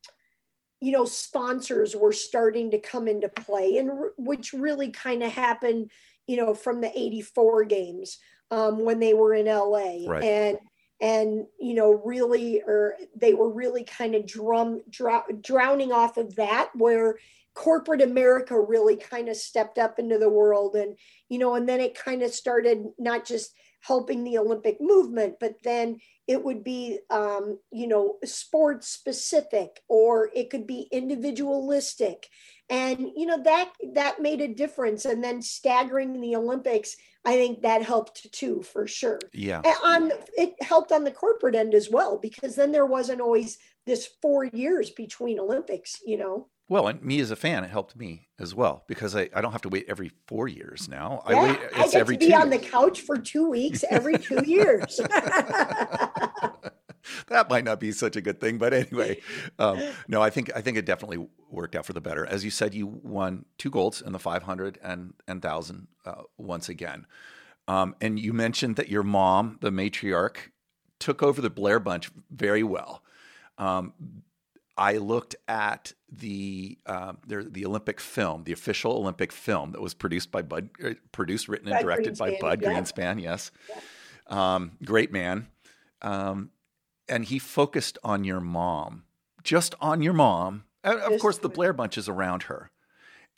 you know sponsors were starting to come into play and r- which really kind of happened you know from the 84 games um, when they were in la Right. and and you know really or they were really kind of drum drow- drowning off of that where corporate america really kind of stepped up into the world and you know and then it kind of started not just helping the olympic movement but then it would be um, you know sports specific or it could be individualistic. And you know that that made a difference. And then staggering the olympics i think that helped too for sure yeah and on it helped on the corporate end as well because then there wasn't always this four years between olympics you know Well, and me as a fan, it helped me as well because I, I don't have to wait every four years now. Yeah, I wait. I It's get every to be two on the couch for two weeks every two years. that might not be such a good thing, but anyway, um, no, I think I think it definitely worked out for the better. As you said, you won two golds in the 500 and and thousand uh, once again, um, and you mentioned that your mom, the matriarch, took over the Blair Bunch very well. Um, I looked at the um, there, the Olympic film, the official Olympic film that was produced by Bud, uh, produced, written, and Bud directed by Bud yeah. Greenspan. Yes, um, great man. Um, and he focused on your mom, just on your mom. And of course, the Blair Bunch is around her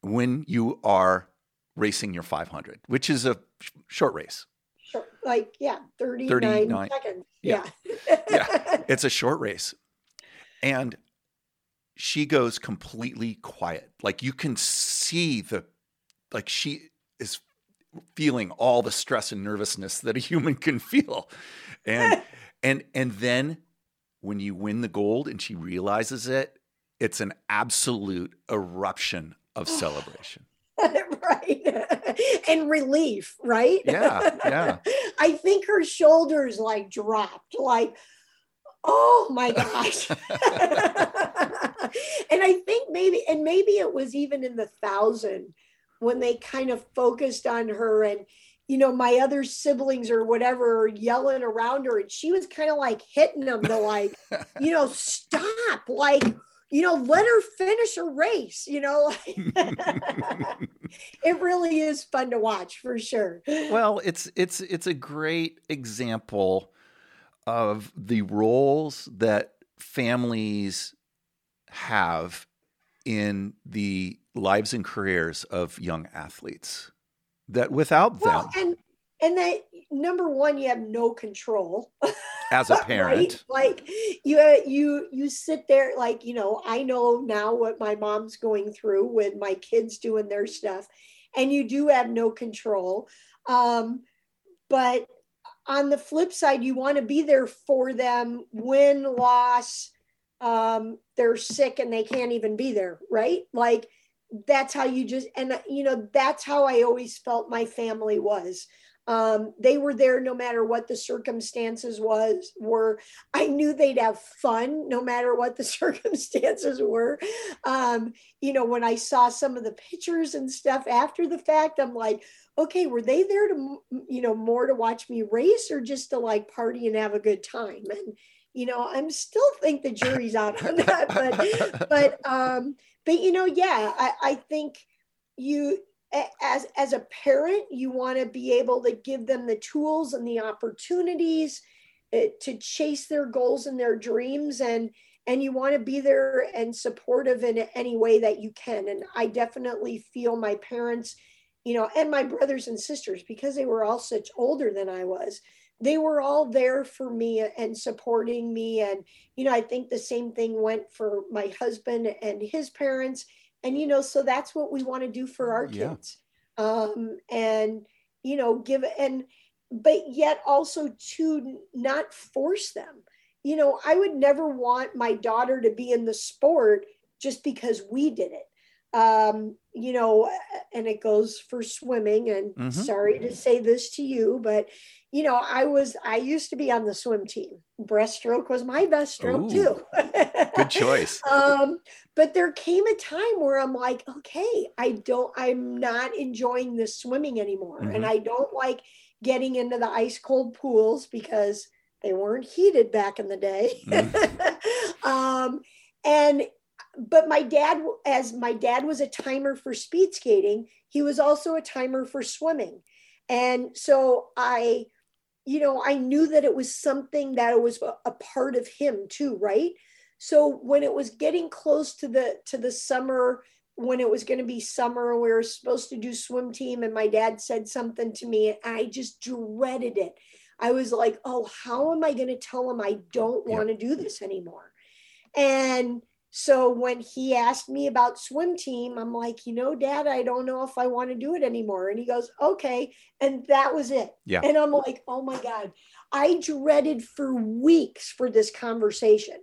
when you are racing your 500, which is a sh- short race. Short- like, yeah, 39, 39. seconds. Yeah. Yeah. Yeah. It's a short race. And she goes completely quiet. Like you can see the, like she is feeling all the stress and nervousness that a human can feel. And, and, and then when you win the gold and she realizes it, it's an absolute eruption of celebration. right. and relief, right? Yeah, yeah. I think her shoulders like dropped, like, oh my gosh. and I think maybe, and maybe it was even in the thousand when they kind of focused on her and you know, my other siblings or whatever yelling around her, and she was kind of like hitting them to like, you know, stop, like, you know, let her finish her race, you know. it really is fun to watch for sure. well it's it's it's a great example of the roles that families have in the lives and careers of young athletes that without them Well, and and that number one, you have no control. as a right? parent Like you you you sit there like, you know, I know now what my mom's going through with my kids doing their stuff and you do have no control. Um but on the flip side, you want to be there for them, win, loss, um, they're sick and they can't even be there, right? Like that's how you just and you know that's how I always felt my family was. Um, they were there no matter what the circumstances was were. I knew they'd have fun no matter what the circumstances were. Um, you know, when I saw some of the pictures and stuff after the fact, I'm like, okay, were they there to you know more to watch me race or just to like party and have a good time? And you know, I'm still think the jury's out on that, but but um, but you know, yeah, I, I think you as as a parent, you want to be able to give them the tools and the opportunities uh, to chase their goals and their dreams and and you want to be there and supportive in any way that you can. And i definitely feel my parents you know and my brothers and sisters because they were all such older than i was they were all there for me and supporting me. And you know i think the same thing went for my husband and his parents. And you know so that's what we want to do for our Yeah. kids. Um and you know give and but yet also to not force them. You know i would never want my daughter to be in the sport just because we did it. Um you know and it goes for swimming and Mhm. sorry to say this to you but you know i was i used to be on the swim team breaststroke was my best stroke Ooh. too good choice um but there came a time where i'm like okay i don't i'm not enjoying this swimming anymore and Mhm. i don't like getting into the ice cold pools because they weren't heated back in the day um and but my dad as my dad was a timer for speed skating he was also a timer for swimming. And so i you know i knew that it was something that it was a, a part of him too right? So when it was getting close to the to the summer when it was going to be summer we were supposed to do swim team and my dad said something to me and i just dreaded it. I was like oh how am i going to tell him i don't want to do this anymore? And so when he asked me about swim team i'm like you know dad i don't know if i want to do it anymore. And he goes okay. And that was it. Yeah. and i'm like oh my god. I dreaded for weeks for this conversation.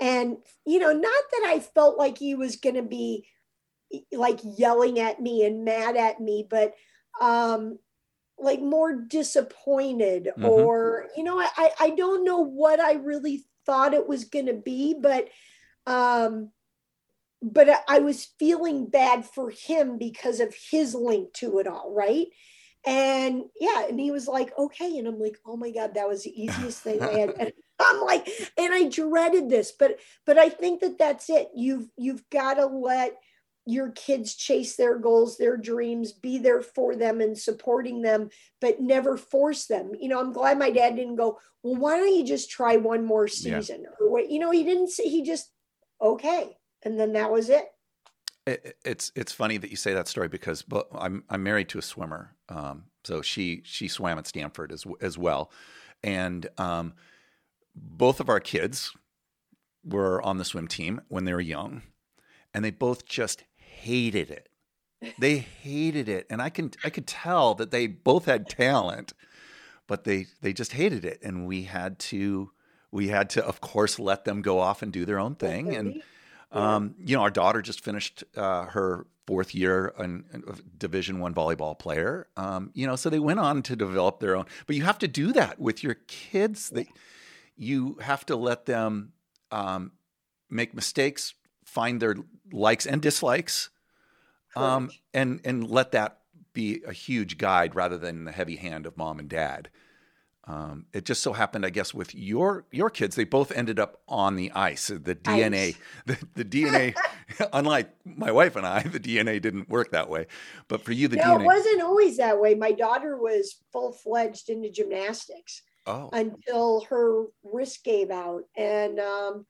And, you know, not that I felt like he was going to be like yelling at me and mad at me, but um, like more disappointed mm-hmm. or, you know, I, I don't know what I really thought it was going to be, but, um, but I was feeling bad for him because of his link to it all, right? And yeah, and he was like, okay. And I'm like, oh my God, that was the easiest thing I had. And I'm like, and I dreaded this, but but I think that that's it. You've you've got to let your kids chase their goals, their dreams, be there for them and supporting them, but never force them. You know, I'm glad my dad didn't go, well, why don't you just try one more season? Yeah. Or what, you know, he didn't say, he just, okay. And then that was it. It's it's funny that you say that story because but I'm I'm married to a swimmer, um, so she she swam at Stanford as as well, and um, both of our kids were on the swim team when they were young, and they both just hated it. They hated it, and I can I could tell that they both had talent, but they they just hated it, and we had to we had to of course let them go off and do their own thing, and um, you know our daughter just finished uh, her fourth year in, in division one volleyball player. Um, you know so they went on to develop their own. But you have to do that with your kids they you have to let them um, make mistakes find their likes and dislikes, um, and and let that be a huge guide rather than the heavy hand of mom and dad. Um, it just so happened, I guess, with your your kids, they both ended up on the ice. The DNA, ice. The, the DNA, unlike my wife and I, the DNA didn't work that way. But for you, the no, DNA. it wasn't always that way. My daughter was full fledged into gymnastics oh. until her wrist gave out, and um,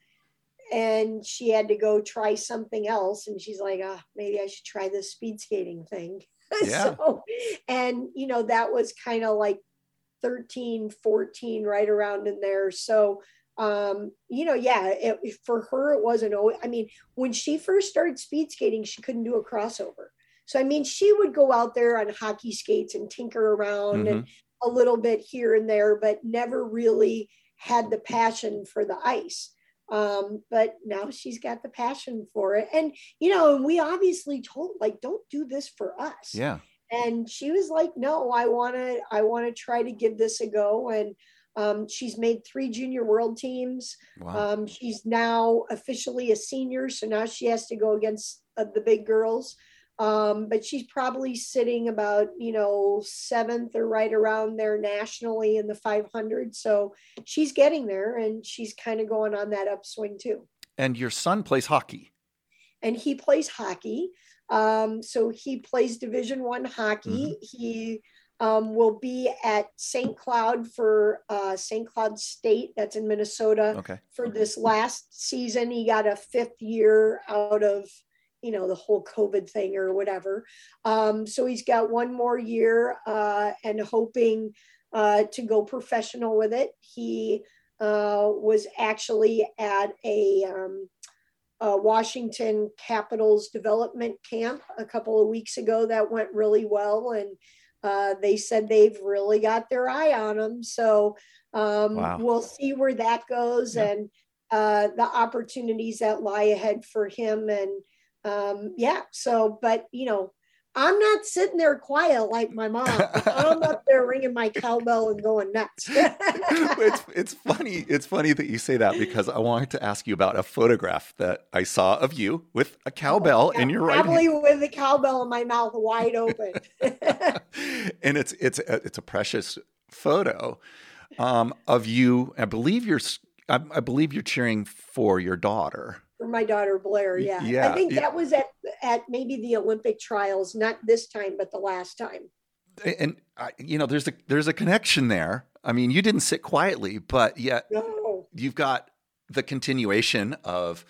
and she had to go try something else and she's like oh, maybe i should try this speed skating thing yeah. so, and you know that was kind of like 13 14 right around in there. So um, you know yeah it, for her it wasn't always i mean when she first started speed skating she couldn't do a crossover. So i mean she would go out there on hockey skates and tinker around mm-hmm. and a little bit here and there but never really had the passion for the ice. Um, but now she's got the passion for it. And you know and we obviously told like don't do this for us. Yeah and she was like no i want to i want to try to give this a go. And um, she's made three junior world teams. Wow. um, she's now officially a senior so now she has to go against uh, the big girls. Um, but she's probably sitting about you know seventh or right around there nationally in the 500 so she's getting there and she's kind of going on that upswing too. And your son plays hockey. And he plays hockey um, so he plays division one hockey. Mm-hmm. he um, will be at st cloud for uh, st cloud state. That's in minnesota okay. for this last season. He got a fifth year out of you know the whole covid thing or whatever. Um, so he's got one more year uh, and hoping uh, to go professional with it. He uh, was actually at a, um, a, washington capitals development camp a couple of weeks ago that went really well and uh, they said they've really got their eye on him so um, wow. we'll see where that goes yeah. and uh, the opportunities that lie ahead for him and um, yeah. So, but you know, I'm not sitting there quiet like my mom. I'm up there ringing my cowbell and going nuts. it's, it's funny. It's funny that you say that because I wanted to ask you about a photograph that I saw of you with a cowbell oh, in your right Probably hand. with a cowbell in my mouth wide open. and it's it's a, it's a precious photo um, of you. I believe you're I, I believe you're cheering for your daughter for my daughter Blair. Yeah. yeah I think that was at at maybe the Olympic trials, not this time, but the last time. And uh, you know, there's a there's a connection there. I mean, you didn't sit quietly, but yet no. you've got the continuation of,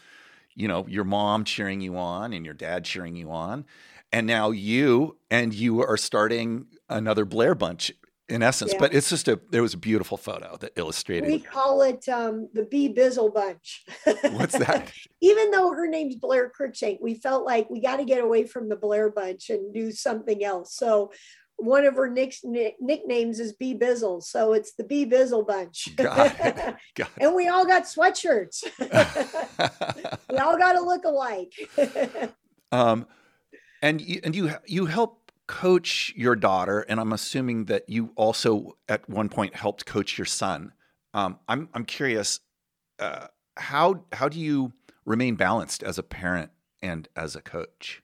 you know, your mom cheering you on and your dad cheering you on, and now you and you are starting another Blair bunch in essence. Yeah. But it's just a there was a beautiful photo that illustrated. We call it um, the Bee Bizzle Bunch. What's that? Even though her name's Blair Cruikshank, we felt like we got to get away from the Blair Bunch and do something else. So one of her nick, nick, nicknames is Bee Bizzle. So it's the Bee Bizzle bunch. Got it. Got and we all got sweatshirts. we all got to look alike. um, and you, and you you help coach your daughter, and I'm assuming that you also at one point helped coach your son. Um, I'm I'm curious, uh, how how do you remain balanced as a parent and as a coach?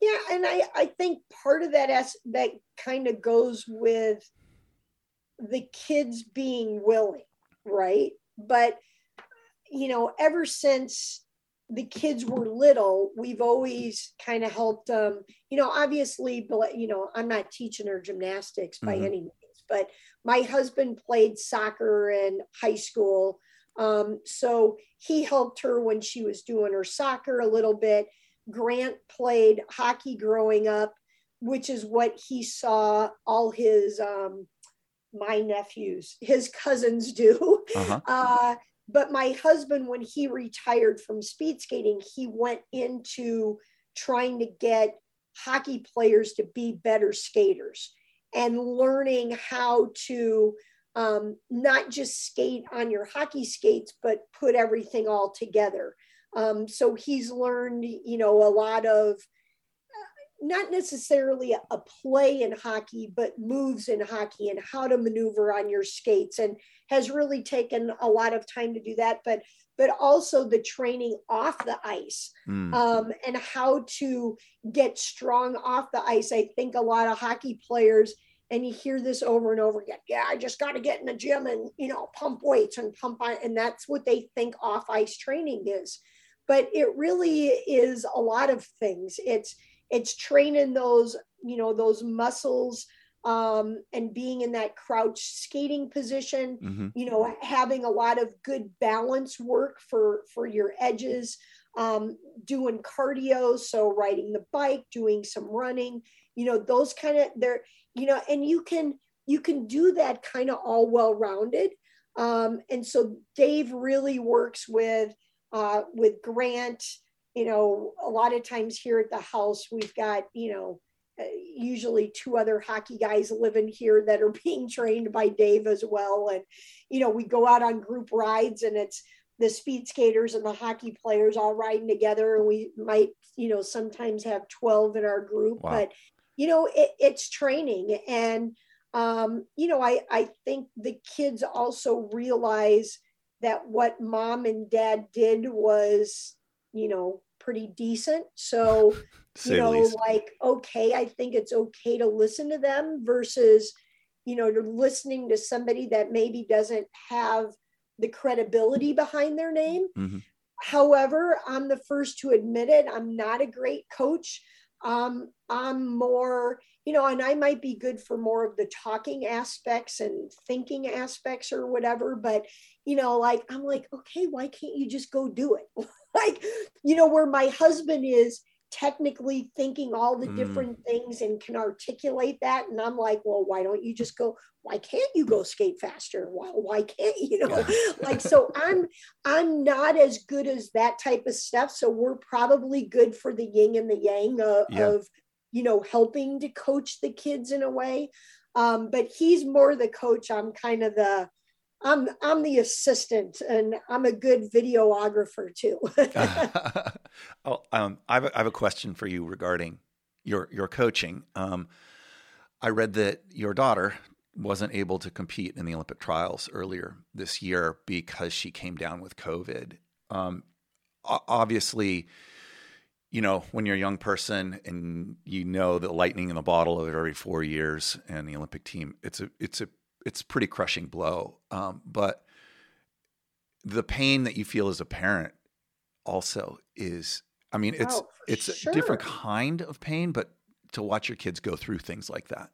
Yeah, and I, I think part of that as, that kind of goes with the kids being willing, right? But you know, ever since the kids were little, we've always kind of helped them. You know, obviously, but you know, I'm not teaching her gymnastics by mm-hmm. any means, but my husband played soccer in high school. Um, so he helped her when she was doing her soccer a little bit. Grant played hockey growing up, which is what he saw all his um, my nephews, his cousins do. Uh-huh. Uh, but my husband, when he retired from speed skating, he went into trying to get hockey players to be better skaters and learning how to um, not just skate on your hockey skates, but put everything all together. Um, so he's learned, you know, a lot of not necessarily a play in hockey, but moves in hockey and how to maneuver on your skates, and has really taken a lot of time to do that. But but also the training off the ice mm. um, and how to get strong off the ice. I think a lot of hockey players, and you hear this over and over again. Yeah, I just got to get in the gym and you know pump weights and pump on, and that's what they think off ice training is but it really is a lot of things it's it's training those you know those muscles um, and being in that crouch skating position mm-hmm. you know having a lot of good balance work for for your edges um, doing cardio so riding the bike doing some running you know those kind of they're you know and you can you can do that kind of all well rounded um, and so dave really works with uh, with Grant. You know, a lot of times here at the house, we've got, you know, uh, usually two other hockey guys living here that are being trained by Dave as well. And, you know, we go out on group rides and it's the speed skaters and the hockey players all riding together. And we might, you know, sometimes have 12 in our group, wow. but, you know, it, it's training. And, um, you know, I, I think the kids also realize that what mom and dad did was, you know, pretty decent. So, you know, like, okay, I think it's okay to listen to them versus, you know, listening to somebody that maybe doesn't have the credibility behind their name. Mm-hmm. However, I'm the first to admit it. I'm not a great coach. Um, I'm more, you know, and I might be good for more of the talking aspects and thinking aspects or whatever, but you know, like I'm like, okay, why can't you just go do it? like, you know, where my husband is technically thinking all the mm. different things and can articulate that. And I'm like, well, why don't you just go? Why can't you go skate faster? Why, why can't you know? like, so I'm I'm not as good as that type of stuff. So we're probably good for the yin and the yang of, yeah. of you know, helping to coach the kids in a way. Um, but he's more the coach. I'm kind of the I'm I'm the assistant, and I'm a good videographer too. oh, um, I, have have a question for you regarding your your coaching. Um, I read that your daughter wasn't able to compete in the Olympic trials earlier this year because she came down with COVID. Um, obviously, you know, when you're a young person and you know the lightning in the bottle of every four years and the Olympic team, it's a it's a it's a pretty crushing blow. Um, but the pain that you feel as a parent also is, I mean, it's oh, it's sure. a different kind of pain, but to watch your kids go through things like that.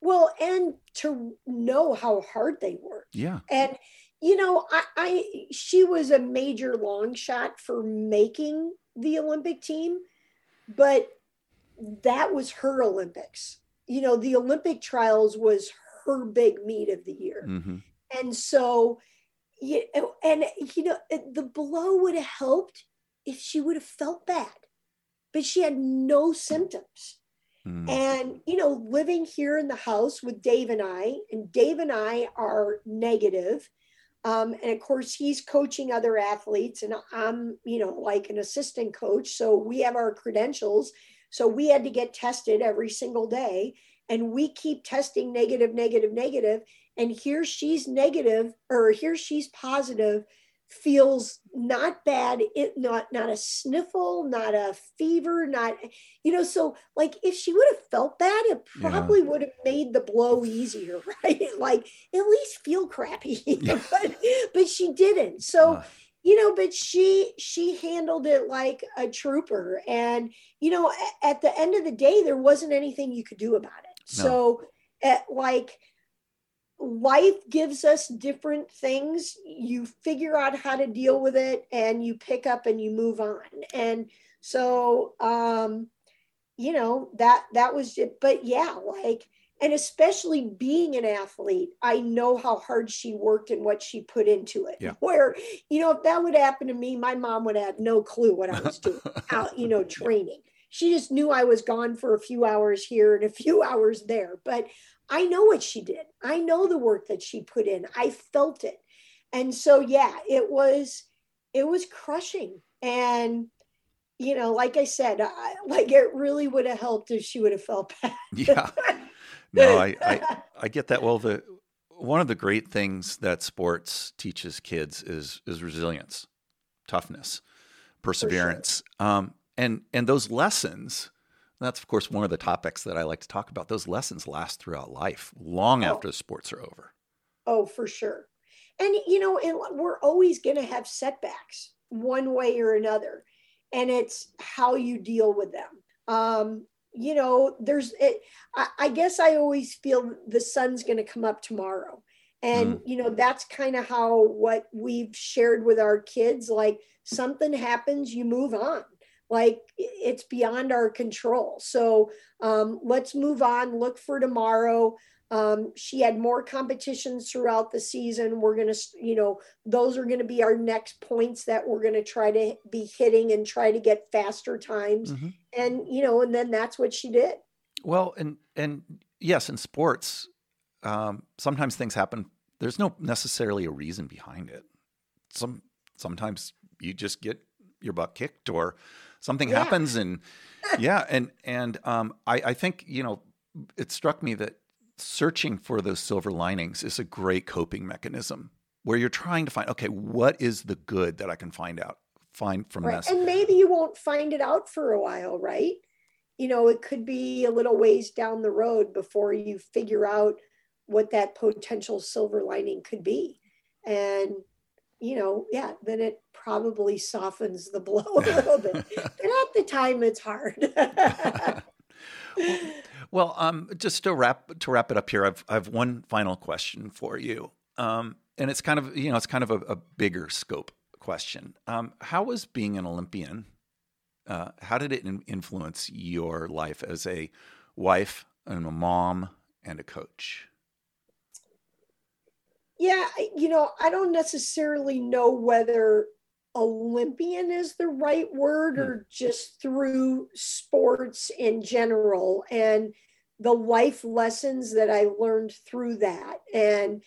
Well, and to know how hard they work. Yeah. And you know, I, I she was a major long shot for making the Olympic team, but that was her Olympics. You know, the Olympic trials was her big meet of the year. Mm-hmm. And so, you know, and you know, the blow would have helped if she would have felt bad, but she had no symptoms. Mm. And, you know, living here in the house with Dave and I, and Dave and I are negative. Um, and of course, he's coaching other athletes, and I'm, you know, like an assistant coach. So we have our credentials. So we had to get tested every single day. And we keep testing negative, negative, negative. And here she's negative, or here she's positive feels not bad it not not a sniffle not a fever not you know so like if she would have felt bad it probably yeah. would have made the blow easier right like at least feel crappy yeah. but but she didn't so uh. you know but she she handled it like a trooper and you know at, at the end of the day there wasn't anything you could do about it no. so at like life gives us different things. You figure out how to deal with it and you pick up and you move on. And so um you know that that was it. But yeah like and especially being an athlete i know how hard she worked and what she put into it. Yeah. where you know if that would happen to me my mom would have no clue what i was doing out you know training. She just knew i was gone for a few hours here and a few hours there. But I know what she did. I know the work that she put in. I felt it. And so yeah, it was it was crushing. And you know, like I said, I, like it really would have helped if she would have felt bad. yeah. No, I, I I get that. Well, the one of the great things that sports teaches kids is is resilience, toughness, perseverance. Sure. Um, and and those lessons that's, of course, one of the topics that I like to talk about. Those lessons last throughout life, long oh. after the sports are over. Oh, for sure. And, you know, we're always going to have setbacks one way or another. And it's how you deal with them. Um, you know, there's, it, I, I guess I always feel the sun's going to come up tomorrow. And, mm. you know, that's kind of how what we've shared with our kids like something happens, you move on like it's beyond our control. So um, let's move on, look for tomorrow. Um, she had more competitions throughout the season. We're going to, you know, those are going to be our next points that we're going to try to be hitting and try to get faster times. Mm-hmm. And, you know, and then that's what she did. Well, and, and yes, in sports, um, sometimes things happen. There's no necessarily a reason behind it. Some, sometimes you just get your butt kicked or, something yeah. happens and yeah and and um, I, I think you know it struck me that searching for those silver linings is a great coping mechanism where you're trying to find okay what is the good that i can find out find from right. this and maybe you won't find it out for a while right you know it could be a little ways down the road before you figure out what that potential silver lining could be and you know, yeah, then it probably softens the blow a little bit. but at the time, it's hard. well, well, um, just to wrap to wrap it up here, I've I've one final question for you, um, and it's kind of you know it's kind of a, a bigger scope question. Um, how was being an Olympian? Uh, how did it in- influence your life as a wife and a mom and a coach? Yeah, you know, I don't necessarily know whether Olympian is the right word hmm. or just through sports in general and the life lessons that I learned through that. And,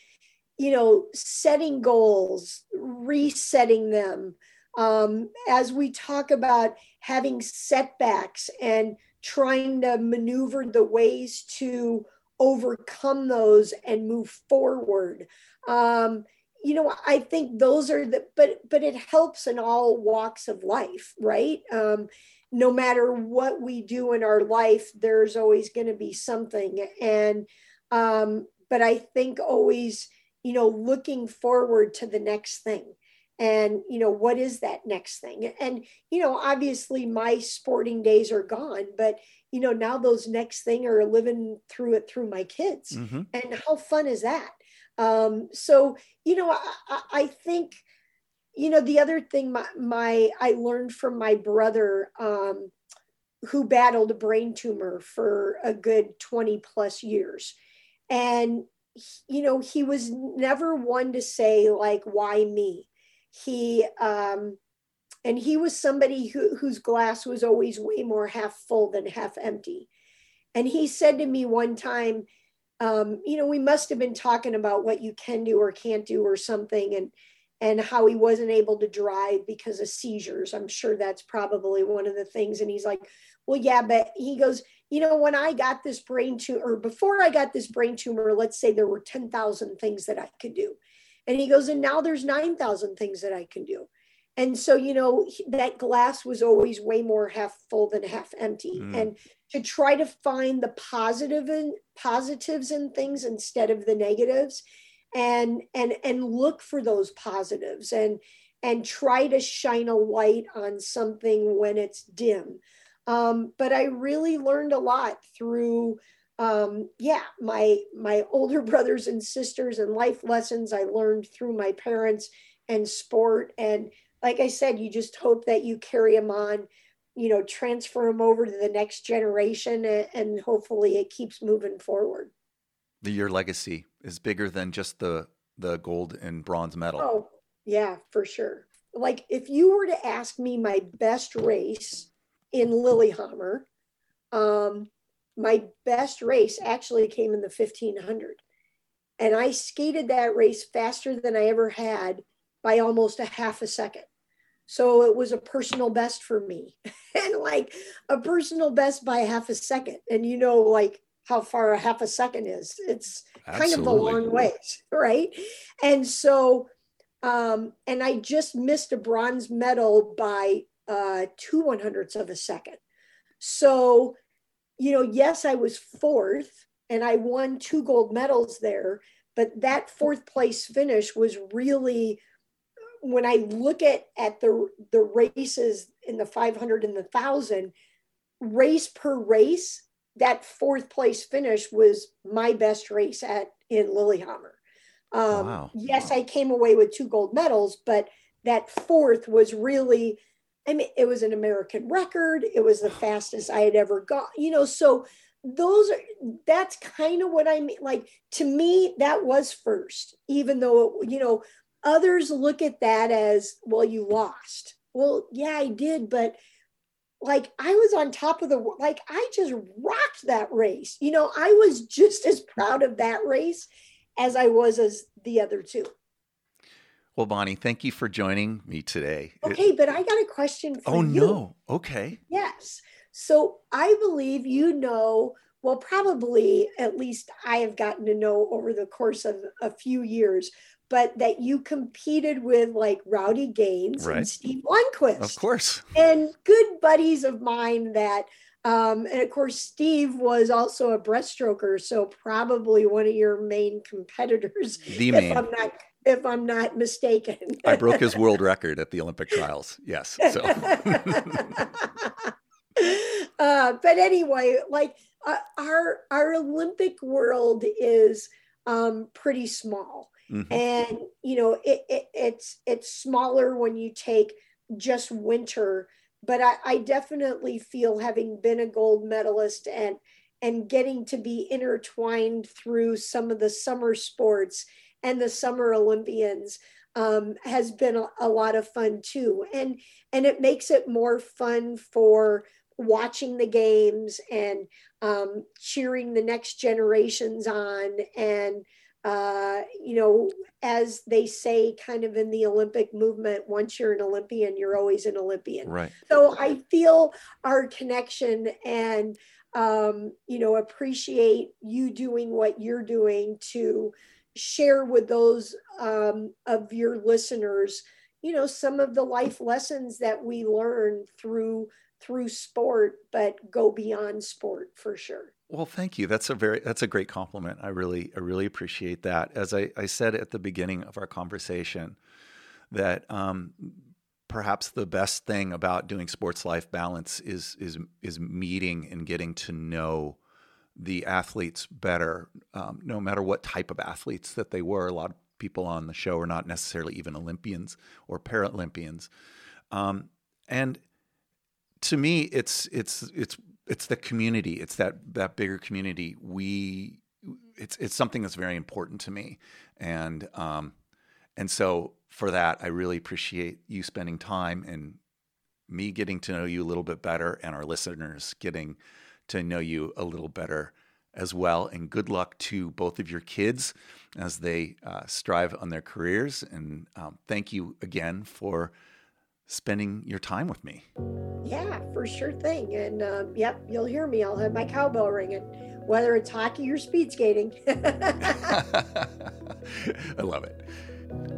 you know, setting goals, resetting them. Um, as we talk about having setbacks and trying to maneuver the ways to overcome those and move forward. Um, you know i think those are the but but it helps in all walks of life right? Um, no matter what we do in our life there's always going to be something. And um, but i think always you know looking forward to the next thing and you know what is that next thing and you know obviously my sporting days are gone but you know now those next thing are living through it through my kids mm-hmm. and how fun is that um, so, you know, I, I, think, you know, the other thing my, my I learned from my brother um, who battled a brain tumor for a good 20 plus years. And, you know, he was never one to say, like, why me? He, um, and he was somebody who, whose glass was always way more half full than half empty And he said to me one time, um, you know, we must have been talking about what you can do or can't do or something, and and how he wasn't able to drive because of seizures. I'm sure that's probably one of the things. And he's like, well, yeah, but he goes, you know, when I got this brain tumor, or before I got this brain tumor, let's say there were 10,000 things that I could do. And he goes, and now there's 9,000 things that I can do. And so, you know, that glass was always way more half full than half empty. Mm. And to try to find the positive and positives in things instead of the negatives and and and look for those positives and and try to shine a light on something when it's dim um, but i really learned a lot through um, yeah my my older brothers and sisters and life lessons i learned through my parents and sport and like i said you just hope that you carry them on you know transfer them over to the next generation and, and hopefully it keeps moving forward your legacy is bigger than just the the gold and bronze medal. Oh, yeah, for sure. Like if you were to ask me my best race in Lillehammer, um, my best race actually came in the 1500. And I skated that race faster than I ever had by almost a half a second. So it was a personal best for me. and like a personal best by half a second. And you know, like how far a half a second is. It's Absolutely. kind of a long ways, right? And so, um, and I just missed a bronze medal by uh, two one hundredths of a second. So, you know, yes, I was fourth and I won two gold medals there, but that fourth place finish was really when I look at at the the races in the 500 and the 1000 race per race that fourth place finish was my best race at in Lillehammer. Um, wow. Yes, wow. I came away with two gold medals, but that fourth was really, I mean, it was an American record. It was the fastest I had ever got, you know, so those are, that's kind of what I mean. Like to me, that was first, even though, you know, others look at that as, well, you lost. Well, yeah, I did, but like I was on top of the like I just rocked that race. You know, I was just as proud of that race as I was as the other two. Well, Bonnie, thank you for joining me today. Okay, it, but I got a question for oh, you. Oh no. Okay. Yes. So I believe you know, well, probably at least I have gotten to know over the course of a few years but that you competed with like Rowdy Gaines right. and Steve Lundquist. Of course. And good buddies of mine that, um, and of course, Steve was also a breaststroker, so probably one of your main competitors. The main. I'm not, if I'm not mistaken. I broke his world record at the Olympic trials. Yes. So. uh, but anyway, like uh, our our Olympic world is um, pretty small Mm-hmm. And you know, it, it, it's it's smaller when you take just winter, but I, I definitely feel having been a gold medalist and and getting to be intertwined through some of the summer sports and the summer Olympians um, has been a, a, lot of fun too. And and it makes it more fun for watching the games and um, cheering the next generations on and uh, you know, as they say, kind of in the Olympic movement, once you're an Olympian, you're always an Olympian. Right. So I feel our connection and, um, you know, appreciate you doing what you're doing to share with those um, of your listeners, you know, some of the life lessons that we learn through through sport, but go beyond sport for sure. Well, thank you. That's a very that's a great compliment. I really I really appreciate that. As I, I said at the beginning of our conversation, that um, perhaps the best thing about doing sports life balance is is is meeting and getting to know the athletes better, um, no matter what type of athletes that they were. A lot of people on the show are not necessarily even Olympians or Paralympians, um, and to me, it's it's it's it's the community. It's that that bigger community. We it's it's something that's very important to me, and um, and so for that, I really appreciate you spending time and me getting to know you a little bit better, and our listeners getting to know you a little better as well. And good luck to both of your kids as they uh, strive on their careers. And um, thank you again for spending your time with me. Yeah, for sure thing. And um, yep, you'll hear me. I'll have my cowbell ringing, whether it's hockey or speed skating. I love it.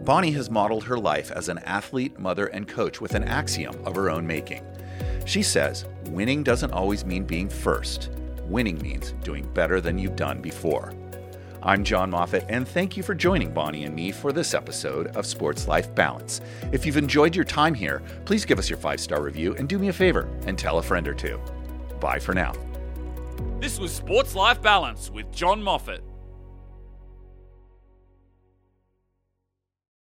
Bonnie has modeled her life as an athlete, mother, and coach with an axiom of her own making. She says, winning doesn't always mean being first. Winning means doing better than you've done before. I'm John Moffet, and thank you for joining Bonnie and me for this episode of Sports Life Balance. If you've enjoyed your time here, please give us your five star review and do me a favor and tell a friend or two. Bye for now. This was Sports Life Balance with John Moffet.